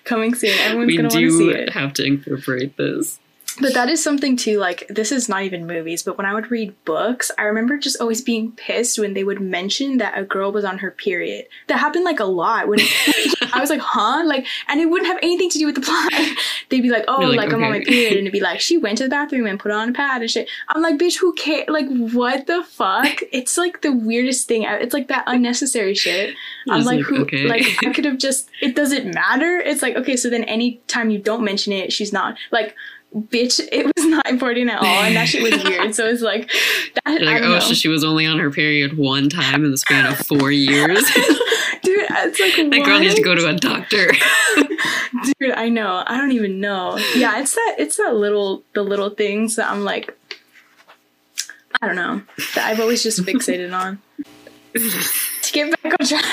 Coming soon. Everyone's we gonna want to see it. We do have to incorporate this. But that is something too, like, this is not even movies, but when I would read books, I remember just always being pissed when they would mention that a girl was on her period. That happened like a lot when I was like, huh? Like, and it wouldn't have anything to do with the plot. They'd be like, oh, like, like, I'm on my period. And it'd be like, she went to the bathroom and put on a pad and shit. I'm like, bitch, who cares? Like, what the fuck? It's like the weirdest thing. It's like that unnecessary shit. I'm like, like, who? okay. Like, I could have just. It doesn't matter. It's like, okay, so then anytime you don't mention it, she's not like, bitch. It was not important at all, and that shit was weird. So it's like, that. Like, oh, know. so she was only on her period one time in the span of four years. dude, it's like that girl needs to go to a doctor. Dude, I know. I don't even know. Yeah, it's that. It's that little. The little things that I'm like. I don't know. That I've always just fixated on. To get back on track.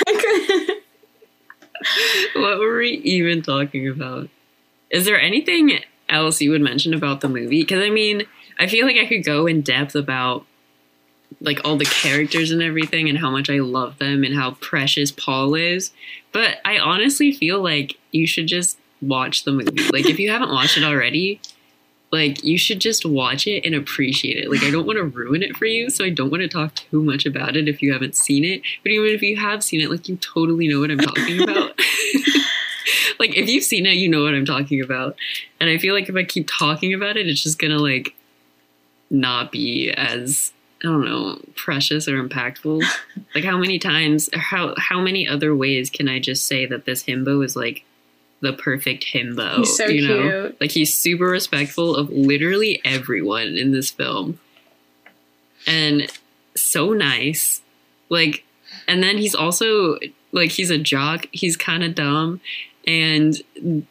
what were we even talking about? Is there anything else you would mention about the movie? Because I mean, I feel like I could go in depth about like all the characters and everything and how much I love them and how precious Paul is. But I honestly feel like you should just watch the movie. Like if you haven't watched it already, like you should just watch it and appreciate it. Like I don't want to ruin it for you, so I don't want to talk too much about it if you haven't seen it. But even if you have seen it, like you totally know what I'm talking about. like if you've seen it, you know what I'm talking about. And I feel like if I keep talking about it, it's just gonna like not be as I don't know precious or impactful. like how many times, how how many other ways can I just say that this himbo is like the perfect himbo? He's so you know, cute. like he's super respectful of literally everyone in this film, and so nice. Like, and then he's also like he's a jock. He's kind of dumb, and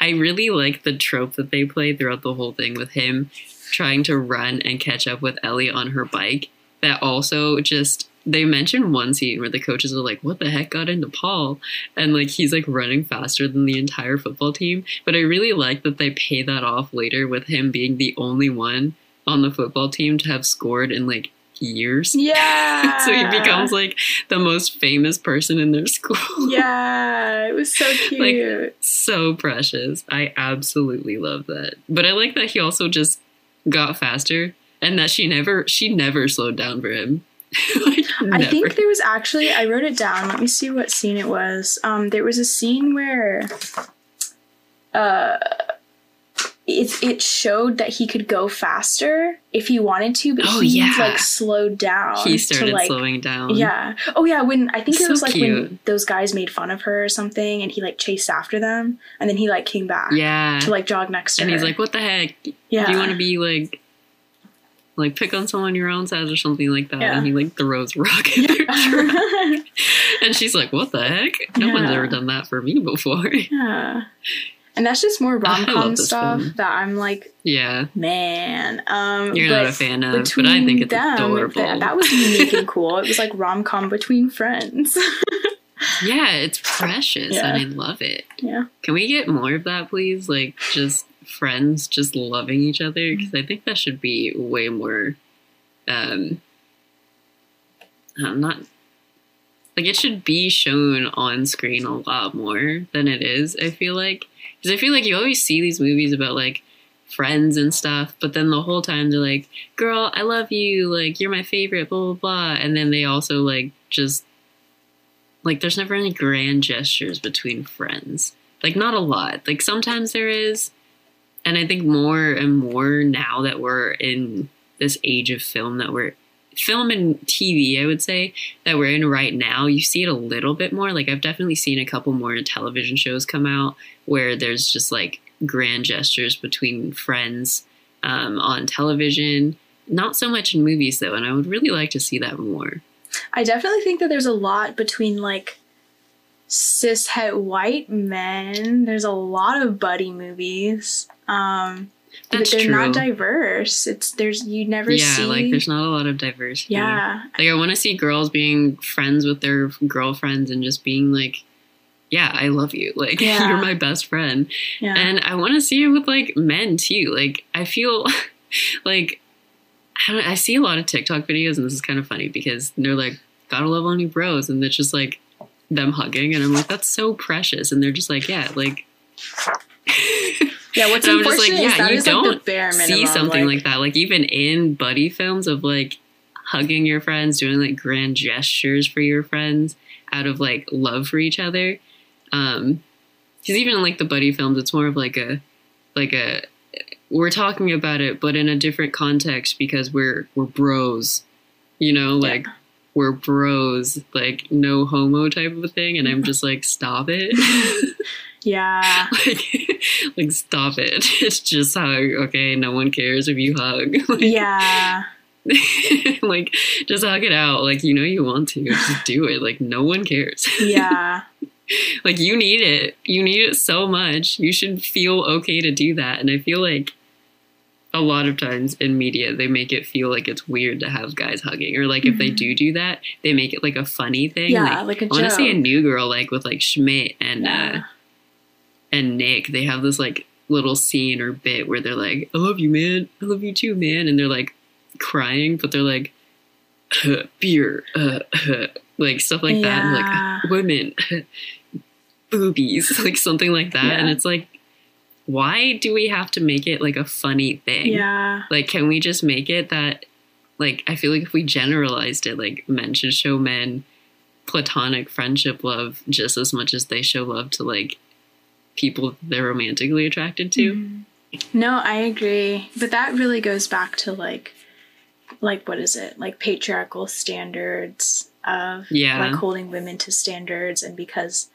I really like the trope that they play throughout the whole thing with him trying to run and catch up with Ellie on her bike. That also just they mentioned one scene where the coaches are like, "What the heck got into Paul?" and like he's like running faster than the entire football team. But I really like that they pay that off later with him being the only one on the football team to have scored in like years. Yeah. so he becomes like the most famous person in their school. Yeah, it was so cute. so precious. I absolutely love that. But I like that he also just got faster and that she never she never slowed down for him. like, I think there was actually I wrote it down. Let me see what scene it was. Um, there was a scene where, uh, it it showed that he could go faster if he wanted to, but Oh, he yeah. like slowed down. he to, started like, slowing down. Yeah. Oh yeah. When I think it was like when those guys made fun of her or something, and he like chased after them, and then he like came back. Yeah. To like jog next to and her. And he's like, "What the heck? yeah. Do you want to be like like pick on someone your own size or something like that?" Yeah. And he like throws rock at her. and she's like, "What the heck? No one's ever done that for me before." yeah. And that's just more rom com stuff that I'm like, yeah. man. Um, You're not a fan of, but I think it's them, adorable. That, that was unique and cool. It was like rom com between friends. Yeah, it's precious Yeah. and I love it. yeah. Can we get more of that, please? Like just friends just loving each other because I think that should be way more. Um, I'm not like it should be shown on screen a lot more than it is. I feel like because I feel like you always see these movies about like friends and stuff, but then the whole time they're like, "Girl, I love you," like you're my favorite, blah blah blah, and then they also like just like there's never any grand gestures between friends. Like not a lot. Like sometimes there is and i think more and more now that we're in this age of film that we're film and tv i would say that we're in right now you see it a little bit more like i've definitely seen a couple more television shows come out where there's just like grand gestures between friends um, on television not so much in movies though and i would really like to see that more I definitely think that there's a lot between like cishet white men. There's a lot of buddy movies. Um, That's but they're true. not diverse. It's there's you never see yeah, see. like there's not a lot of diversity. yeah, Like I want to see girls being friends with their girlfriends and just being like, "Yeah, I love you. Like Yeah. you're my best friend." yeah, And I want to see it with like men too. Like I feel like I, don't, I see a lot of TikTok videos, and this is kind of funny because they're like, "Gotta love on you, bros," and it's just like them hugging, and I'm like, "That's so precious," and they're just like, "Yeah, like." Yeah. What's and just unfortunate like, is yeah, that you is, don't the bare minimum. see something like, that. Like even in buddy films of like hugging your friends, doing like grand gestures for your friends out of like love for each other. Um, because even in like the buddy films, it's more of like a like a we're talking about it, but in a different context because we're we're bros, you know, Yeah. We're bros, like no homo type of a thing, and I'm just like, stop it. yeah, like like stop it. Just just hug okay no one cares if you hug. Like, yeah, like just hug it out. Like you know you want to. Just do it. Like no one cares. Yeah, like you need it. You need it so much. You should feel okay to do that. And i feel like a lot of times in media they make it feel like it's weird to have guys hugging or like if they Mhm. do do that they make it like a funny thing yeah. like Like a i want to see a new girl like with like schmidt and uh and Nick, they have this like little scene or bit where they're like, "I love you, man. I love you too, man," and they're like crying, but they're like, uh, "Beer, uh, uh," like stuff like that, and like women, boobies, like something like that, and it's like, why do we have to make it like a funny thing? yeah, Like, can we just make it that, like, I feel like if we generalized it, like, men should show men platonic friendship love just as much as they show love to, like, people they're romantically attracted to. Mhm. No, I agree. But that really goes back to like like what is it? Like patriarchal standards of Yeah. like holding women to standards and because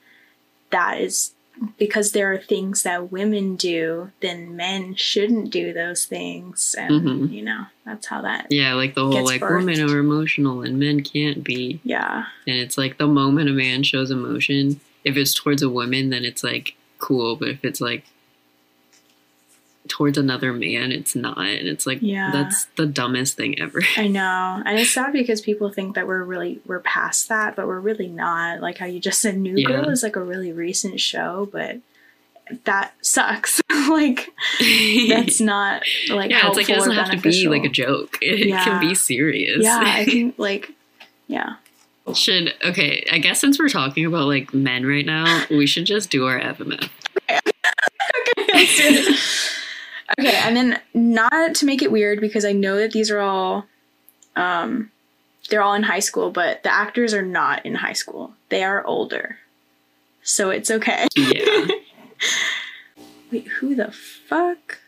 that is because there are things that women do, then men shouldn't do those things and Mhm. you know, that's how that Yeah, like the whole, like, birthed. women are emotional and men can't be. yeah. And it's like the moment a man shows emotion, if it's towards a woman, then it's like cool. But if it's like towards another man, it's not. And it's like, Yeah. that's the dumbest thing ever. I know. And it's sad because people think that we're really we're past that, but we're really not. Like how you just said New Girl is like a really recent show, but that sucks. like that's not like yeah, it's like it doesn't have to be like a joke. It Yeah. can be serious. Yeah, I think like yeah. should okay, I guess since we're talking about like men right now, we should just do our FMF. Do it. Okay, and then not to make it weird because I know that these are all um they're all in high school, but the actors are not in high school. They are older. So it's okay. Yeah. Wait, who the fuck?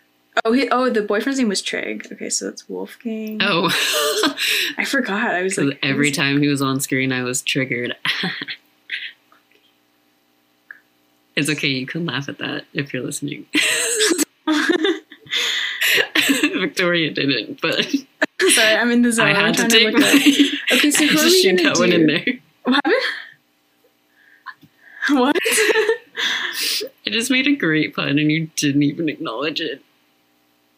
Oh, he, oh, the boyfriend's name was Trig. Okay, so it's Wolfgang. oh. I forgot. I was like, every who's- time he was on screen I was triggered. it's okay, you can laugh at that if you're listening. Victoria didn't, but Sorry, I'm in the zone. I had to take my. Okay, so I who are we shoot that one in do? there. What? What? I just made a great pun and you didn't even acknowledge it.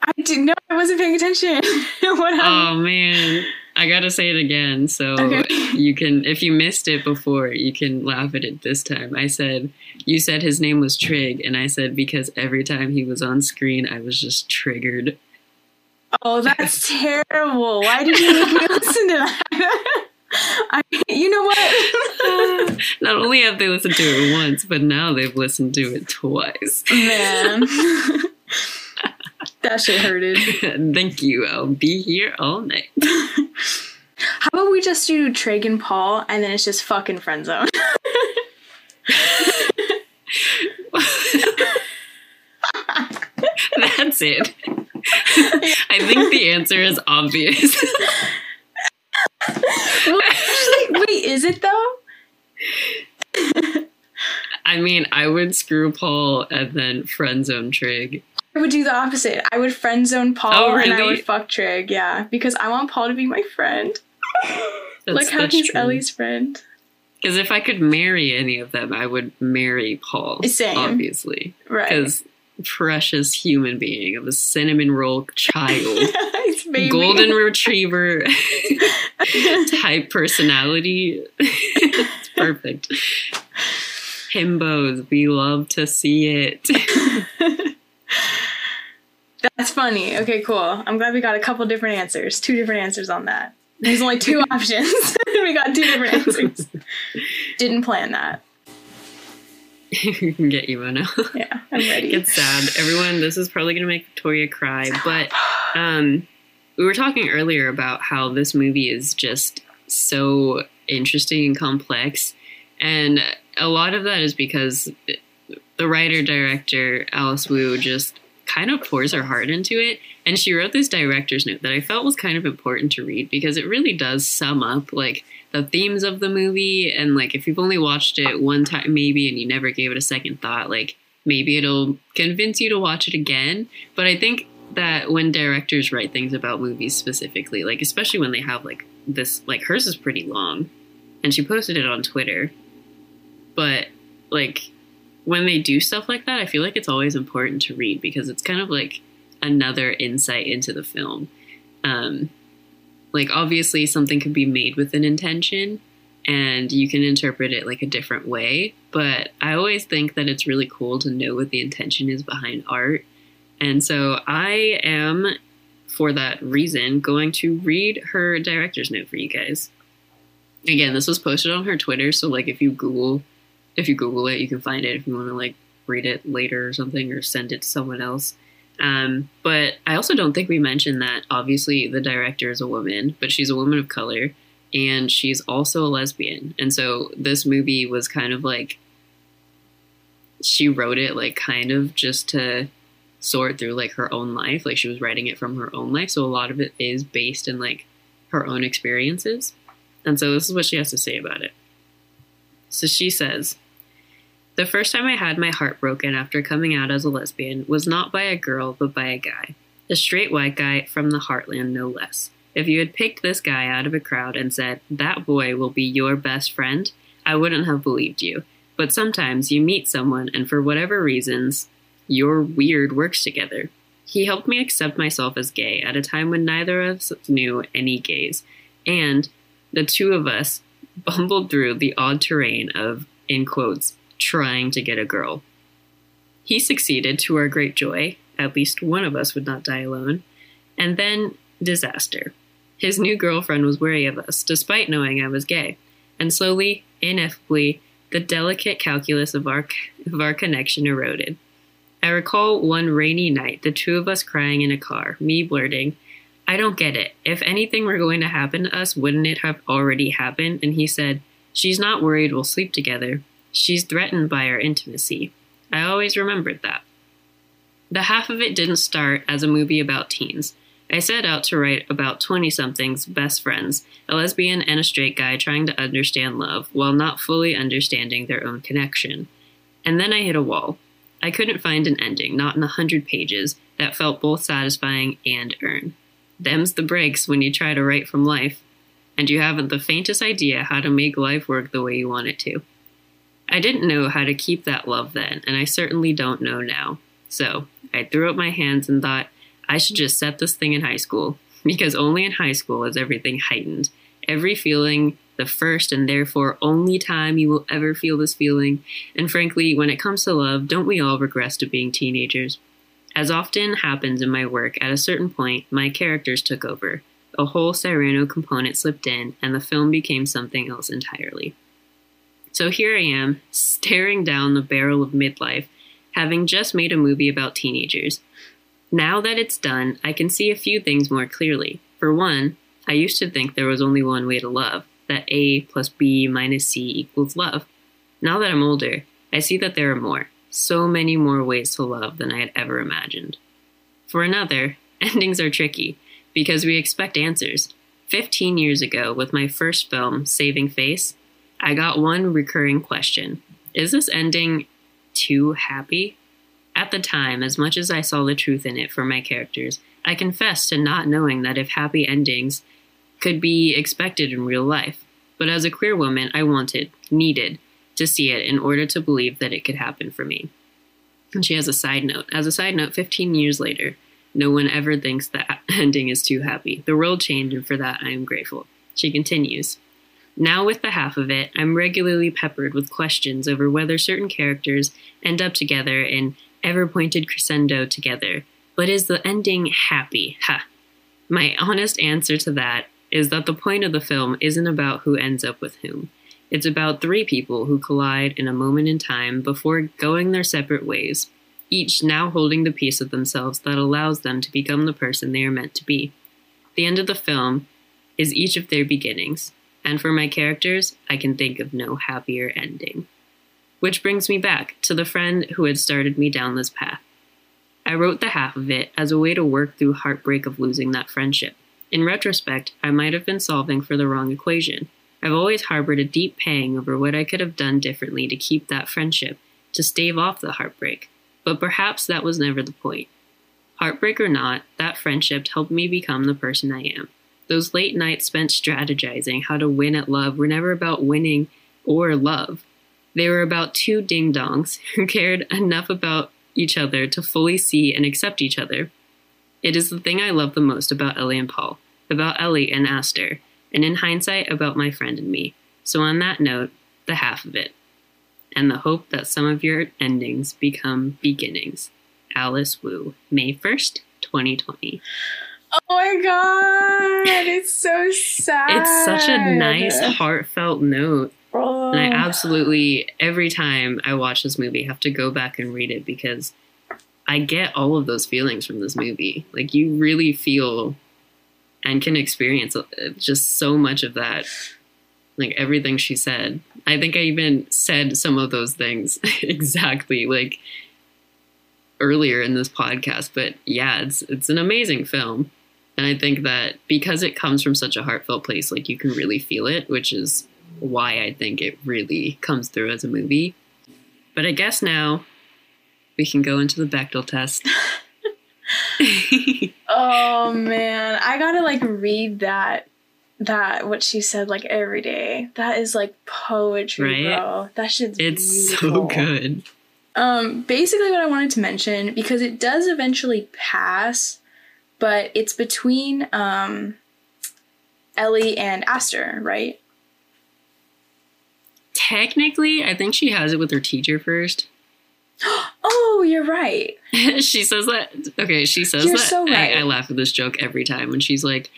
I didn't know. I wasn't paying attention. what happened? Oh man, I gotta say it again so Okay. you can. If you missed it before, you can laugh at it this time. I said you said his name was Trig, and I said because every time he was on screen, I was just triggered. Oh, that's terrible. Why did you make me listen to that? I, you know what? Not only have they listened to it once, but now they've listened to it twice. Man. that shit hurted. Thank you. I'll be here all night. How about we just do Trig and Paul and then it's just fucking friend zone? That's it. I think the answer is obvious. well, actually, wait, is it though? I mean, I would screw Paul and then friend zone Trig. I would do the opposite. I would friend zone Paul Oh, and I really? would fuck Trig, yeah. Because I want Paul to be my friend. That's, like how he's true. Ellie's friend. Because if I could marry any of them, I would marry Paul. Same. Obviously. Right. Because precious human being of a cinnamon roll child. Golden retriever type personality. it's perfect. Himbos, we love to see it. That's funny. Okay, cool. I'm glad we got a couple different answers. Two different answers on that. There's only two options. we got two different answers. Didn't plan that. You can get you now. Yeah, I'm ready. It's sad. Everyone, this is probably gonna make Victoria cry, but um we were talking earlier about how this movie is just so interesting and complex. And a lot of that is because the writer director, Alice Wu, just kind of pours her heart into it. And she wrote this director's note that I felt was kind of important to read because it really does sum up like the themes of the movie. And like if you've only watched it one time, maybe, and you never gave it a second thought, like maybe it'll convince you to watch it again. But I think that when directors write things about movies specifically, like especially when they have like this, like hers is pretty long, and she posted it on Twitter. But like when they do stuff like that, I feel like it's always important to read because it's kind of like another insight into the film. Um, like obviously something could be made with an intention and you can interpret it like a different way, but I always think that it's really cool to know what the intention is behind art. And so I am for that reason going to read her director's note for you guys. Again, this was posted on her Twitter, so like if you Google if you Google it, you can find it if you want to like read it later or something or send it to someone else. Um, but I also don't think we mentioned that obviously the director is a woman, but she's a woman of color and she's also a lesbian. And so this movie was kind of like she wrote it like kind of just to sort through like her own life. Like she was writing it from her own life. So a lot of it is based in like her own experiences. And so this is what she has to say about it. So she says, the first time I had my heart broken after coming out as a lesbian was not by a girl, but by a guy. A straight white guy from the heartland, no less. If you had picked this guy out of a crowd and said, that boy will be your best friend, I wouldn't have believed you. But sometimes you meet someone, and for whatever reasons, your weird works together. He helped me accept myself as gay at a time when neither of us knew any gays, and the two of us bumbled through the odd terrain of, in quotes, trying to get a girl. He succeeded to our great joy, at least one of us would not die alone, and then disaster. His new girlfriend was wary of us, despite knowing I was gay, and slowly, ineffably, the delicate calculus of our, of our connection eroded. I recall one rainy night, the two of us crying in a car, me blurting, I don't get it. If anything were going to happen to us, wouldn't it have already happened? And he said, She's not worried we'll sleep together. She's threatened by our intimacy. I always remembered that. The half of it didn't start as a movie about teens. I set out to write about 20 somethings best friends, a lesbian and a straight guy trying to understand love while not fully understanding their own connection. And then I hit a wall. I couldn't find an ending, not in a hundred pages, that felt both satisfying and earned. Them's the breaks when you try to write from life, and you haven't the faintest idea how to make life work the way you want it to. I didn't know how to keep that love then, and I certainly don't know now. So I threw up my hands and thought I should just set this thing in high school, because only in high school is everything heightened. Every feeling, the first and therefore only time you will ever feel this feeling. And frankly, when it comes to love, don't we all regress to being teenagers? As often happens in my work, at a certain point, my characters took over. A whole Cyrano component slipped in, and the film became something else entirely. So here I am, staring down the barrel of midlife, having just made a movie about teenagers. Now that it's done, I can see a few things more clearly. For one, I used to think there was only one way to love, that A plus B minus C equals love. Now that I'm older, I see that there are more, so many more ways to love than I had ever imagined. For another, endings are tricky because we expect answers. 15 years ago, with my first film, Saving Face, I got one recurring question Is this ending too happy? At the time, as much as I saw the truth in it for my characters, I confessed to not knowing that if happy endings could be expected in real life. But as a queer woman, I wanted, needed, to see it in order to believe that it could happen for me. And she has a side note. As a side note, 15 years later, no one ever thinks that ending is too happy. The world changed, and for that I am grateful. She continues. Now, with the half of it, I'm regularly peppered with questions over whether certain characters end up together in ever pointed crescendo together. But is the ending happy? Ha! My honest answer to that is that the point of the film isn't about who ends up with whom. It's about three people who collide in a moment in time before going their separate ways, each now holding the piece of themselves that allows them to become the person they are meant to be. The end of the film is each of their beginnings, and for my characters, I can think of no happier ending. Which brings me back to the friend who had started me down this path. I wrote the half of it as a way to work through heartbreak of losing that friendship. In retrospect, I might have been solving for the wrong equation. I've always harbored a deep pang over what I could have done differently to keep that friendship, to stave off the heartbreak. But perhaps that was never the point. Heartbreak or not, that friendship helped me become the person I am. Those late nights spent strategizing how to win at love were never about winning or love. They were about two ding dongs who cared enough about each other to fully see and accept each other. It is the thing I love the most about Ellie and Paul, about Ellie and Aster, and in hindsight, about my friend and me. So, on that note, the half of it. And the hope that some of your endings become beginnings. Alice Wu, May 1st, 2020. Oh my god, it's so sad. It's such a nice, heartfelt note. Oh. And I absolutely, every time I watch this movie, have to go back and read it because I get all of those feelings from this movie. Like, you really feel and can experience uh, just so much of that. Like, everything she said. I think I even said some of those things exactly, like, earlier in this podcast. But yeah, it's, it's an amazing film. And I think that because it comes from such a heartfelt place, like, you can really feel it, which is why I think it really comes through as a movie. But I guess now we can go into the Bechdel test. Oh man, I gotta like read that that what she said like every day. That is like poetry, Right? bro. That shit's it's so good. Um, basically, what I wanted to mention because it does eventually pass, but it's between um, Ellie and Aster, right? Technically, I think she has it with her teacher first. Oh, you're right. she says that. Okay, she says You're that. so right. I, I laugh at this joke every time when she's like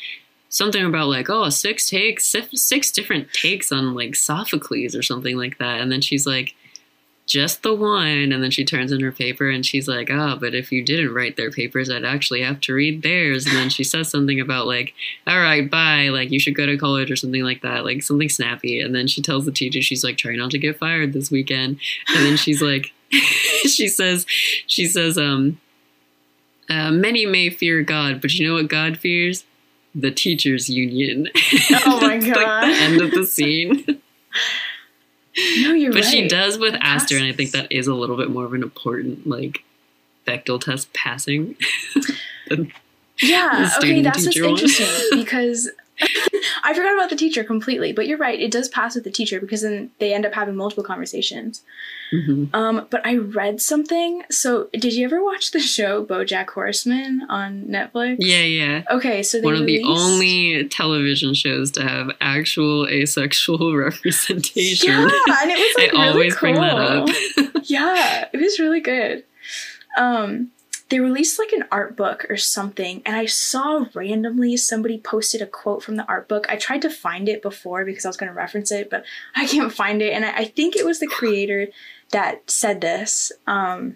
something about like oh six takes six, six different takes on like Sophocles or something like that, and then she's like just the one, and then she turns in her paper and she's like oh but if you didn't write their papers, I'd actually have to read theirs, and then she says something about like all right bye like you should go to college or something like that like something snappy, and then she tells the teacher she's like try not to get fired this weekend, and then she's like she says she says um uh, many may fear God, but you know what God fears? The teachers' union. Oh my It's like God. the end of the scene. No, you're but right. she does with Aster, and I think that is a little bit more of an important like Bechdel test passing. Yeah. Okay, that's what's interesting because I forgot about the teacher completely. But you're right; it does pass with the teacher because then they end up having multiple conversations. Mhm. Um, but I read something. So, did you ever watch the show BoJack Horseman on Netflix? Yeah, yeah. Okay, so they One of the only television shows to have actual asexual representation. Yeah, and it was like I really always cool. bring that up. yeah, it was really good. Um, they released like an art book or something, and I saw randomly somebody posted a quote from the art book. I tried to find it before because I was going to reference it, but I can't find it. And I, I think it was the creator that said this. Um,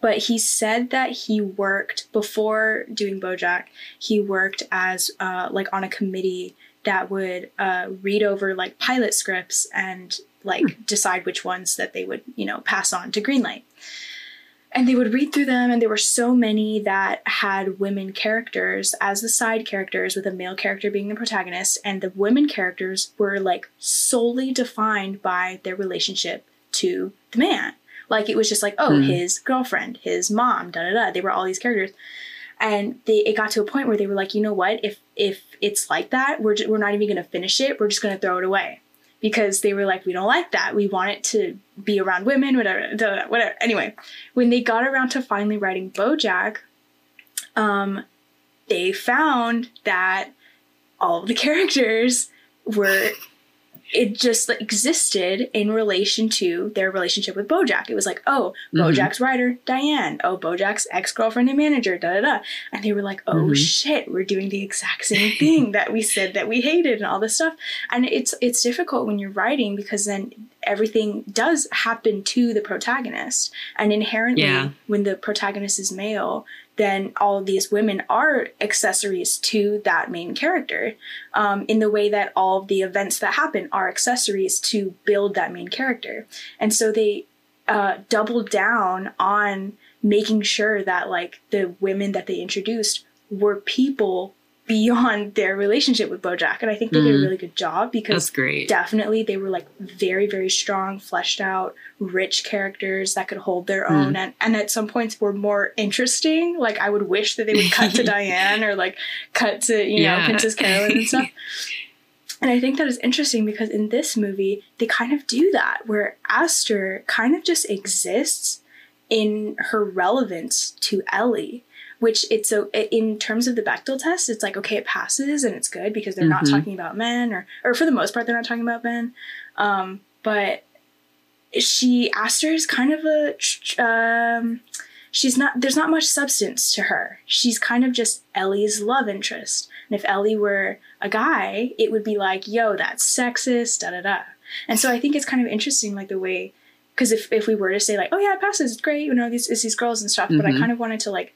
but he said that he worked before doing BoJack. He worked as uh, like on a committee that would uh, read over like pilot scripts and like decide which ones that they would you know pass on to Greenlight. And they would read through them, and there were so many that had women characters as the side characters, with a male character being the protagonist. And the women characters were like solely defined by their relationship to the man. Like it was just like, oh, Hmm. his girlfriend, his mom, da da da. They were all these characters, and they it got to a point where they were like, you know what? If if it's like that, we're ju- we're not even gonna finish it. We're just gonna throw it away because they were like, we don't like that. We want it to be around women, whatever, whatever. Anyway, when they got around to finally writing BoJack, um, they found that all the characters were it just existed in relation to their relationship with Bojack. It was like, oh, Mhm. Bojack's writer, Diane. Oh, Bojack's ex girlfriend and manager, da da da. And they were like, oh Mhm. shit, we're doing the exact same thing that we said that we hated and all this stuff. And it's it's difficult when you're writing because then everything does happen to the protagonist. And inherently, Yeah. when the protagonist is male, then all of these women are accessories to that main character um, in the way that all of the events that happen are accessories to build that main character. And so they uh, doubled down on making sure that like the women that they introduced were people beyond their relationship with Bojack. And I think they did a Mhm. really good job because That's great. definitely they were like very very strong fleshed out rich characters that could hold their own and, and at some points were more interesting like i would wish that they would cut to diane or like cut to you know princess carolyn and stuff and i think that is interesting because in this movie they kind of do that where aster kind of just exists in her relevance to ellie which it's so in terms of the Bechdel test, it's like okay, it passes and it's good because they're not Mhm. talking about men, or or for the most part, they're not talking about men. Um, but she Aster is kind of a um, she's not. There's not much substance to her. She's kind of just Ellie's love interest. And if Ellie were a guy, it would be like, yo, that's sexist, da da da. And so I think it's kind of interesting, like the way. Because if, if we were to say like, oh yeah, it passes, it's great, you know, these it's these girls and stuff, but I Mhm. kind of wanted to like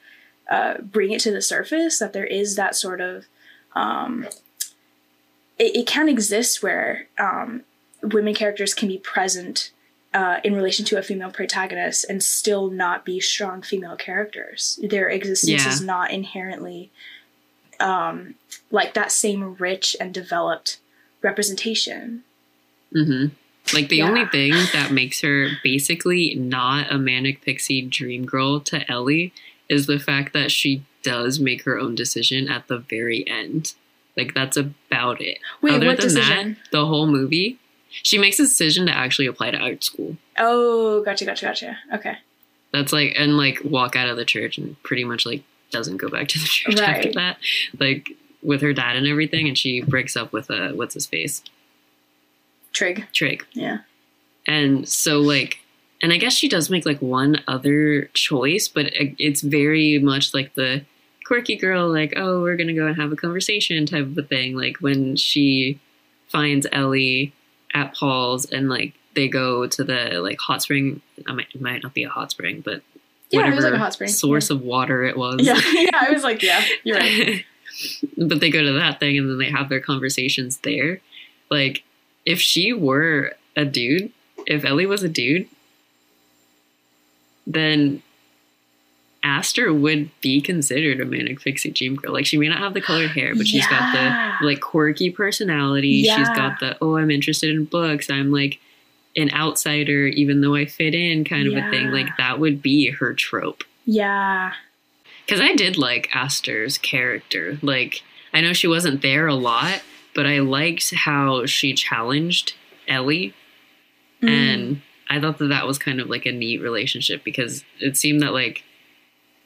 uh, bring it to the surface that there is that sort of um, it, it can exist where um, women characters can be present uh, in relation to a female protagonist and still not be strong female characters. Their existence Yeah. is not inherently um, like that same rich and developed representation. hmm Like the Yeah. only thing that makes her basically not a manic pixie dream girl to Ellie is the fact that she does make her own decision at the very end. Like that's about it. Wait, Other what than decision? that, the whole movie, she makes a decision to actually apply to art school. Oh, gotcha, gotcha, gotcha. Okay. That's like and like walk out of the church and pretty much like doesn't go back to the church after that. Like with her dad and everything, and she breaks up with a what's his face Trig. Trig. Yeah. And so, like, and I guess she does make like one other choice, but it's very much like the quirky girl, like, oh, we're gonna go and have a conversation type of a thing. Like when she finds Ellie at Paul's and like they go to the like hot spring. I might, it might not be a hot spring, but Yeah, it whatever was like a hot spring. source of water it was. Yeah, yeah. I was like, yeah, you're right. but they go to that thing and then they have their conversations there. Like, if she were a dude, if Ellie was a dude, then Aster would be considered a manic pixie dream girl. Like, she may not have the colored hair, but she's got the like quirky personality. She's got the oh, I'm interested in books. I'm like an outsider, even though I fit in, kind of a thing. Like that would be her trope. Yeah. Because I did like Aster's character. Like, I know she wasn't there a lot, but I liked how she challenged Ellie. Mm. And I thought that that was kind of like a neat relationship because it seemed that, like,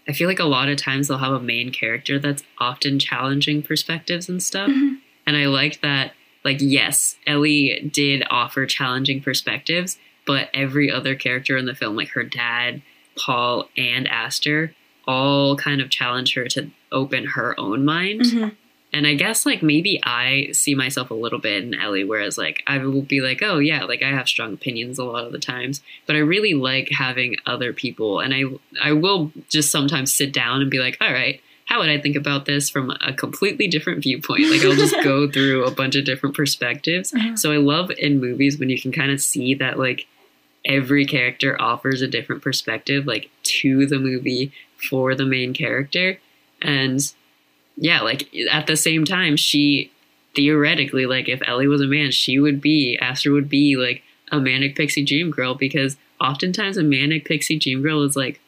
I feel like a lot of times they'll have a main character that's often challenging perspectives and stuff. Mhm. And I liked that, like, yes, Ellie did offer challenging perspectives, but every other character in the film, like her dad, Paul, and Aster, all kind of challenge her to open her own mind. Mhm. And I guess, like, maybe I see myself a little bit in Ellie, whereas, like, I will be like, oh, yeah, like, I have strong opinions a lot of the times, but I really like having other people. And I, I will just sometimes sit down and be like, all right, how would I think about this from a completely different viewpoint? Like, I'll just go through a bunch of different perspectives. Mhm. So I love in movies when you can kind of see that, like, every character offers a different perspective, like, to the movie for the main character. And yeah, like at the same time, she theoretically, like if Ellie was a man, she would be, Aster would be like a manic pixie dream girl because oftentimes a manic pixie dream girl is like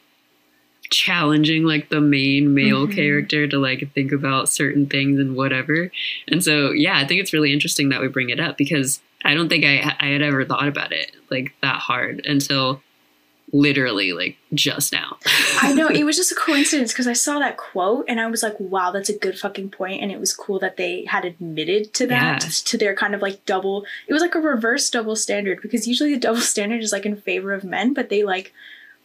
challenging like the main male Mhm. character to like think about certain things and whatever. And so, yeah, I think it's really interesting that we bring it up because I don't think I I had ever thought about it like that hard until literally like just now. I know it was just a coincidence because I saw that quote and I was like, wow, that's a good fucking point. And it was cool that they had admitted to that, Yeah. to their kind of like double, it was like a reverse double standard because usually the double standard is like in favor of men, but they like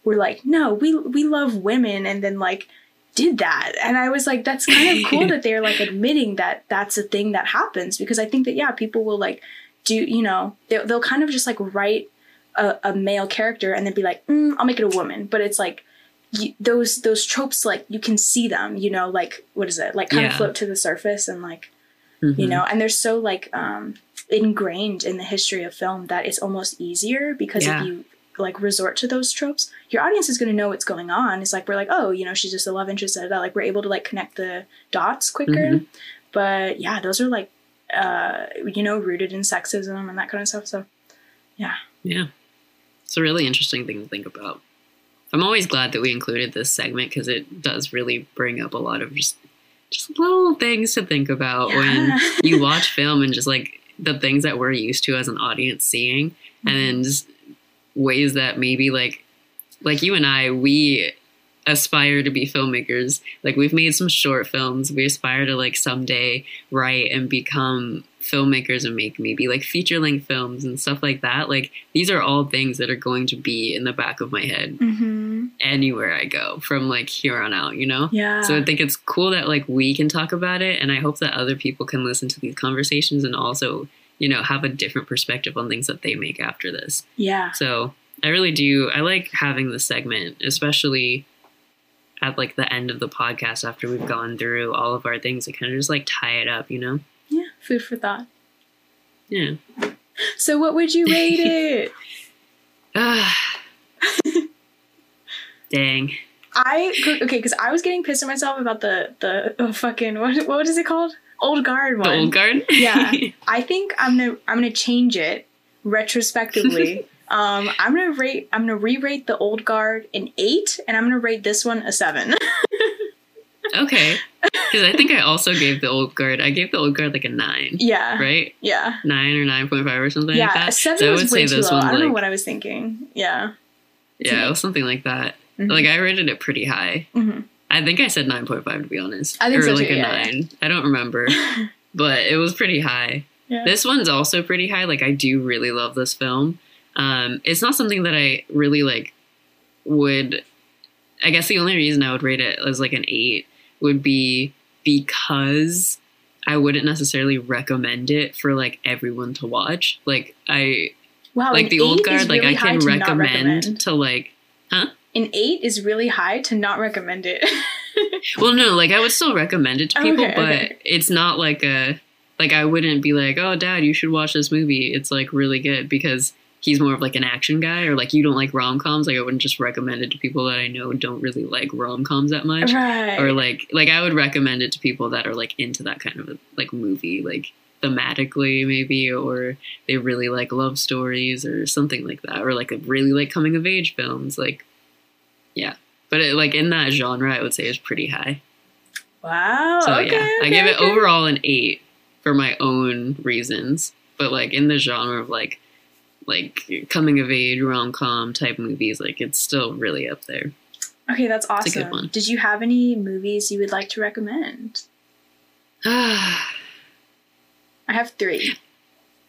were like, no, we, we love women. And then like, did that and i was like that's kind of cool that they're like admitting that that's a thing that happens because i think that yeah people will like do you know they'll, they'll kind of just like write a, a male character and then be like mm, i'll make it a woman but it's like you, those those tropes like you can see them you know like what is it like kind of Yeah. float to the surface and like you Mhm. know and they're so like um ingrained in the history of film that it's almost easier because Yeah. if you like resort to those tropes your audience is going to know what's going on it's like we're like oh you know she's just a love interest da, da, da. like we're able to like connect the dots quicker Mhm. but yeah those are like uh you know rooted in sexism and that kind of stuff so yeah. Yeah. It's a really interesting thing to think about. I'm always glad that we included this segment because it does really bring up a lot of just just little things to think about when you watch film and just like the things that we're used to as an audience seeing and then mm-hmm. just ways that maybe like like you and I we aspire to be filmmakers. Like we've made some short films. We aspire to like someday write and become filmmakers and make maybe like feature length films and stuff like that like these are all things that are going to be in the back of my head hmm anywhere I go from like here on out you know yeah so I think it's cool that like we can talk about it, and I hope that other people can listen to these conversations and also, you know, have a different perspective on things that they make after this. yeah So I really do. I like having this segment, especially at like the end of the podcast after we've gone through all of our things to kind of just like tie it up, you know? Food for thought Yeah. so what would you rate it. Dang. I okay because I was getting pissed at myself about the the oh, fucking what what is it called old guard one. The old guard? Yeah. I think I'm gonna I'm gonna change it retrospectively. um, I'm gonna rate I'm gonna re-rate the old guard an eight, and I'm gonna rate this one a seven. Okay. Because I think I also gave the old guard, I gave the old guard like a nine, yeah. right? Yeah. Nine or 9.5 or something Yeah. like that. seven So I was would way say too low. I don't know what I was thinking. Yeah. Yeah, it was something like that. Mhm. Like I rated it pretty high. Mhm. I think I said nine point five to be honest. I think or so like too, a yeah, yeah. nine. I don't remember. but it was pretty high. Yeah. This one's also pretty high. Like I do really love this film. Um, it's not something that I really like would I guess the only reason I would rate it as like an eight would be because I wouldn't necessarily recommend it for like everyone to watch. Like I wow. like the old guard, like I can not recommend to like huh? An eight is really high to not recommend it. Well, no, like I would still recommend it to people, Okay, but okay. it's not like a like I wouldn't be like, "Oh, dad, you should watch this movie. It's like really good" because he's more of like an action guy or like you don't like rom-coms, like I wouldn't just recommend it to people that I know don't really like rom-coms that much. right. Or like like I would recommend it to people that are like into that kind of a, like movie, like thematically maybe or they really like love stories or something like that or like really like coming of age films like yeah. But it, like in that genre, I would say is pretty high. wow. So okay, yeah, I okay, give it overall an eight for my own reasons. But like in the genre of like like coming of age rom com type movies, like it's still really up there. Okay, that's awesome. Did you have any movies you would like to recommend? I have three.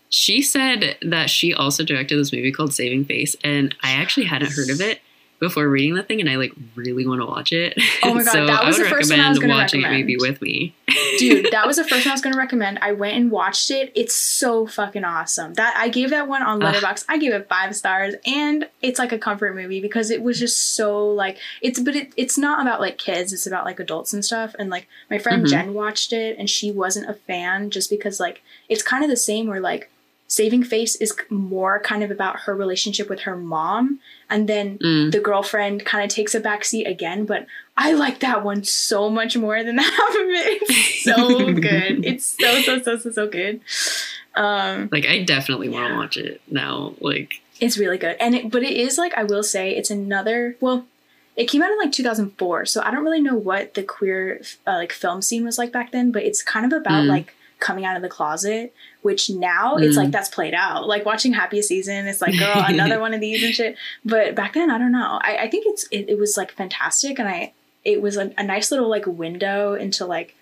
she said that she also directed this movie called Saving Face, and I actually hadn't heard of it before reading the thing, and I like really want to watch it. Oh my God, so that was the first one I was gonna watching it maybe with me. Dude, that was the first one I was going to recommend. I went and watched it. It's so fucking awesome. That I gave that one on Ugh. Letterboxd. I gave it five stars, and it's like a comfort movie because it was just so like it's. But it, it's not about like kids. It's about like adults and stuff. And like my friend Mhm. Jen watched it, and she wasn't a fan just because like it's kind of the same where like Saving Face is more kind of about her relationship with her mom, and then Mm. the girlfriend kind of takes a backseat again, but I like that one so much more than the half of it. It's so good. It's so so so so so good. Um, Like I definitely want to watch it now. Like it's really good, and it, but it is like I will say it's another. Well, it came out in like 2004, so I don't really know what the queer uh, like film scene was like back then, but it's kind of about Mm. like coming out of the closet, which now it's Mm. like that's played out. Like watching Happiest Season, it's like, girl, another one of these and shit. But back then, I don't know. I, I think it's it, it was like fantastic, and I it was a, a nice little like window into like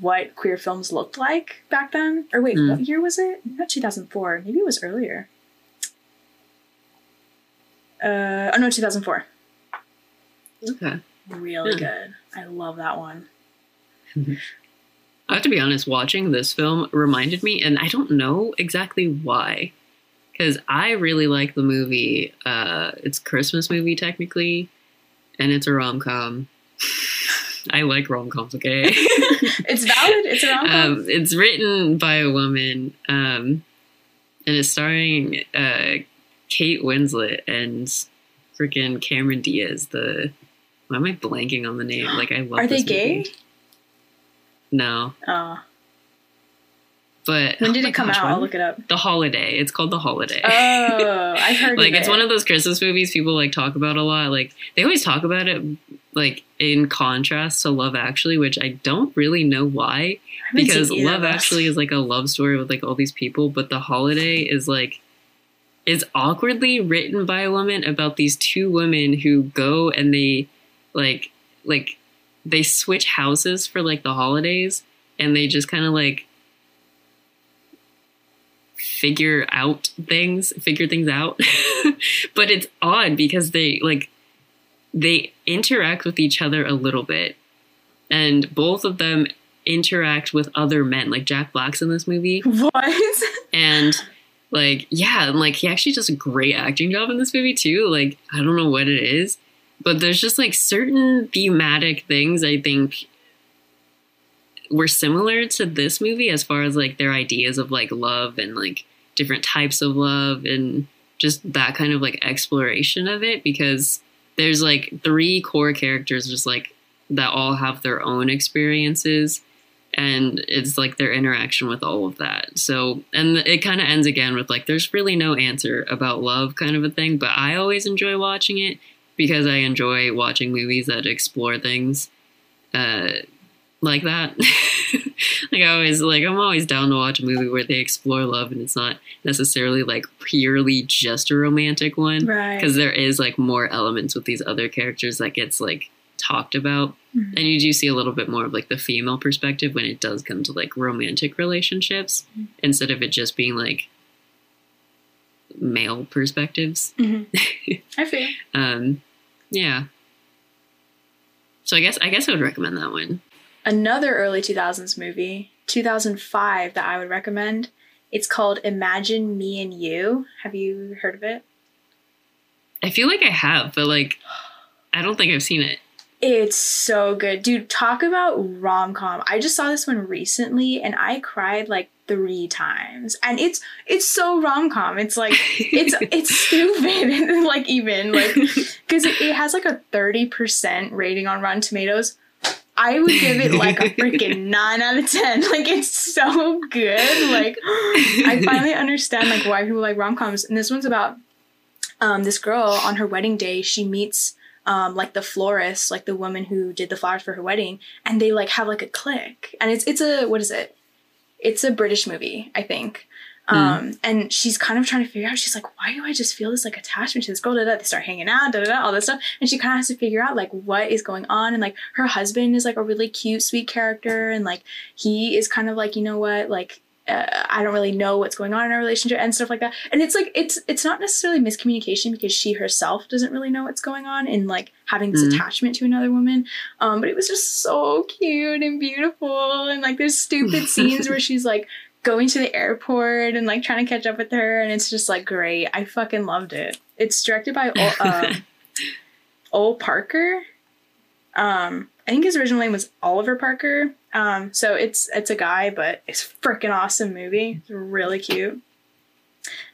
what queer films looked like back then. Or wait, Mm. what year was it? Not two thousand four. Maybe it was earlier. Uh, oh no, two thousand four. Okay. Really Yeah. good. I love that one. I have to be honest, watching this film reminded me, and I don't know exactly why, because I really like the movie. Uh, it's a Christmas movie technically, and it's a rom com. I like rom coms. Okay, It's valid. It's a rom com. um, it's written by a woman, um, and it's starring uh, Kate Winslet and freaking Cameron Diaz. The why am I blanking on the name? Like I love. Are they this gay? No, Oh, but when oh did my it come gosh, out? I'll look it up. The Holiday. It's called The Holiday. Oh, I've heard. like of it's one of those Christmas movies people like talk about a lot. Like they always talk about it like in contrast to Love Actually, which I don't really know why. Because Love. Actually is like a love story with like all these people, but The Holiday is like is awkwardly written by a woman about these two women who go and they like like they switch houses for like the holidays and they just kind of like figure out things figure things out. But it's odd because they like they interact with each other a little bit and both of them interact with other men like jack black's in this movie. What? and like yeah and like he actually does a great acting job in this movie too like i don't know what it is but there's just like certain thematic things i think were similar to this movie as far as like their ideas of like love and like different types of love and just that kind of like exploration of it because there's like three core characters just like that all have their own experiences and it's like their interaction with all of that. So and it kind of ends again with like there's really no answer about love kind of a thing but i always enjoy watching it because i enjoy watching movies that explore things uh like that like i always like i'm always down to watch a movie where they explore love and it's not necessarily like purely just a romantic one Right. because there is like more elements with these other characters that gets like talked about Mhm. and you do see a little bit more of like the female perspective when it does come to like romantic relationships Mhm. instead of it just being like male perspectives Mhm. I feel. um yeah so i guess i guess i would recommend that one Another early 2000s movie, 2005, that I would recommend. It's called Imagine Me and You. Have you heard of it? i feel like i have but like i don't think i've seen it It's so good. Dude, talk about rom com. I just saw this one recently and I cried like three times. And it's it's so rom com. It's like it's it's stupid. like even like because it, it has like a 30% rating on Rotten Tomatoes. I would give it like a freaking 9 out of 10. Like it's so good. Like I finally understand like why people like rom coms. And this one's about um, this girl on her wedding day. She meets um, like the florist, like the woman who did the flowers for her wedding, and they like have like a click. And it's it's a what is it? It's a British movie, I think. Um, and she's kind of trying to figure out. She's like, why do I just feel this like attachment to this girl? Da, da, They start hanging out, da, da, da, all this stuff, and she kind of has to figure out like what is going on. And like her husband is like a really cute, sweet character, and like he is kind of like you know what, like uh, I don't really know what's going on in our relationship and stuff like that. And it's like it's it's not necessarily miscommunication because she herself doesn't really know what's going on in like having this Mhm. attachment to another woman. Um, but it was just so cute and beautiful. And like there's stupid scenes where she's like going to the airport and like trying to catch up with her, and it's just like great. I fucking loved it. It's directed by Ol, um, Ol Parker. Um, I think his original name was Oliver Parker. Um, so it's it's a guy, but it's a freaking awesome movie. It's really cute.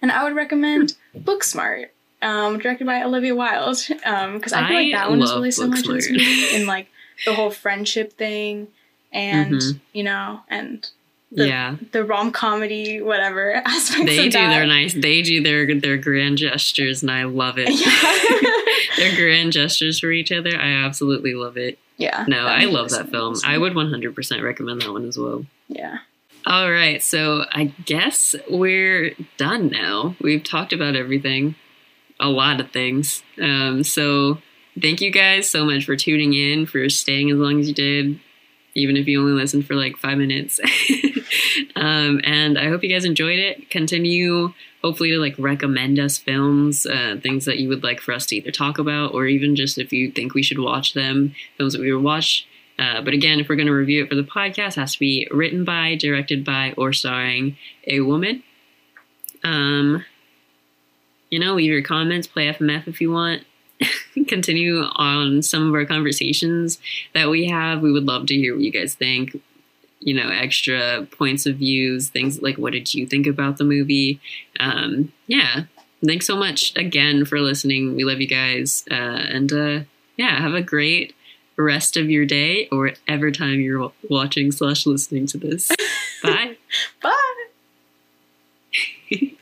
And I would recommend Booksmart, um, directed by Olivia Wilde, because I feel like I that one is really similar to this movie in like the whole friendship thing, and Mhm. you know, and the- yeah the rom comedy whatever aspects they of do that. their nice they do their their grand gestures and i love it Yeah. their grand gestures for each other i absolutely love it yeah. no i love that film i would 100% recommend that one as well Yeah. All right, so I guess we're done now. We've talked about everything, a lot of things. Um, so thank you guys so much for tuning in, for staying as long as you did, even if you only listen for like five minutes. um, and I hope you guys enjoyed it. Continue, hopefully, to like recommend us films, uh, things that you would like for us to either talk about, or even just if you think we should watch them, films that we would watch. Uh, but again, if we're going to review it for the podcast, it has to be written by, directed by, or starring a woman. Um, you know, leave your comments, play FMF if you want. Continue on some of our conversations that we have. We would love to hear what you guys think. You know, extra points of views, things like what did you think about the movie? Um, yeah, thanks so much again for listening. We love you guys, uh, and uh, yeah, have a great rest of your day or whatever time you're watching slash listening to this. Bye. Bye.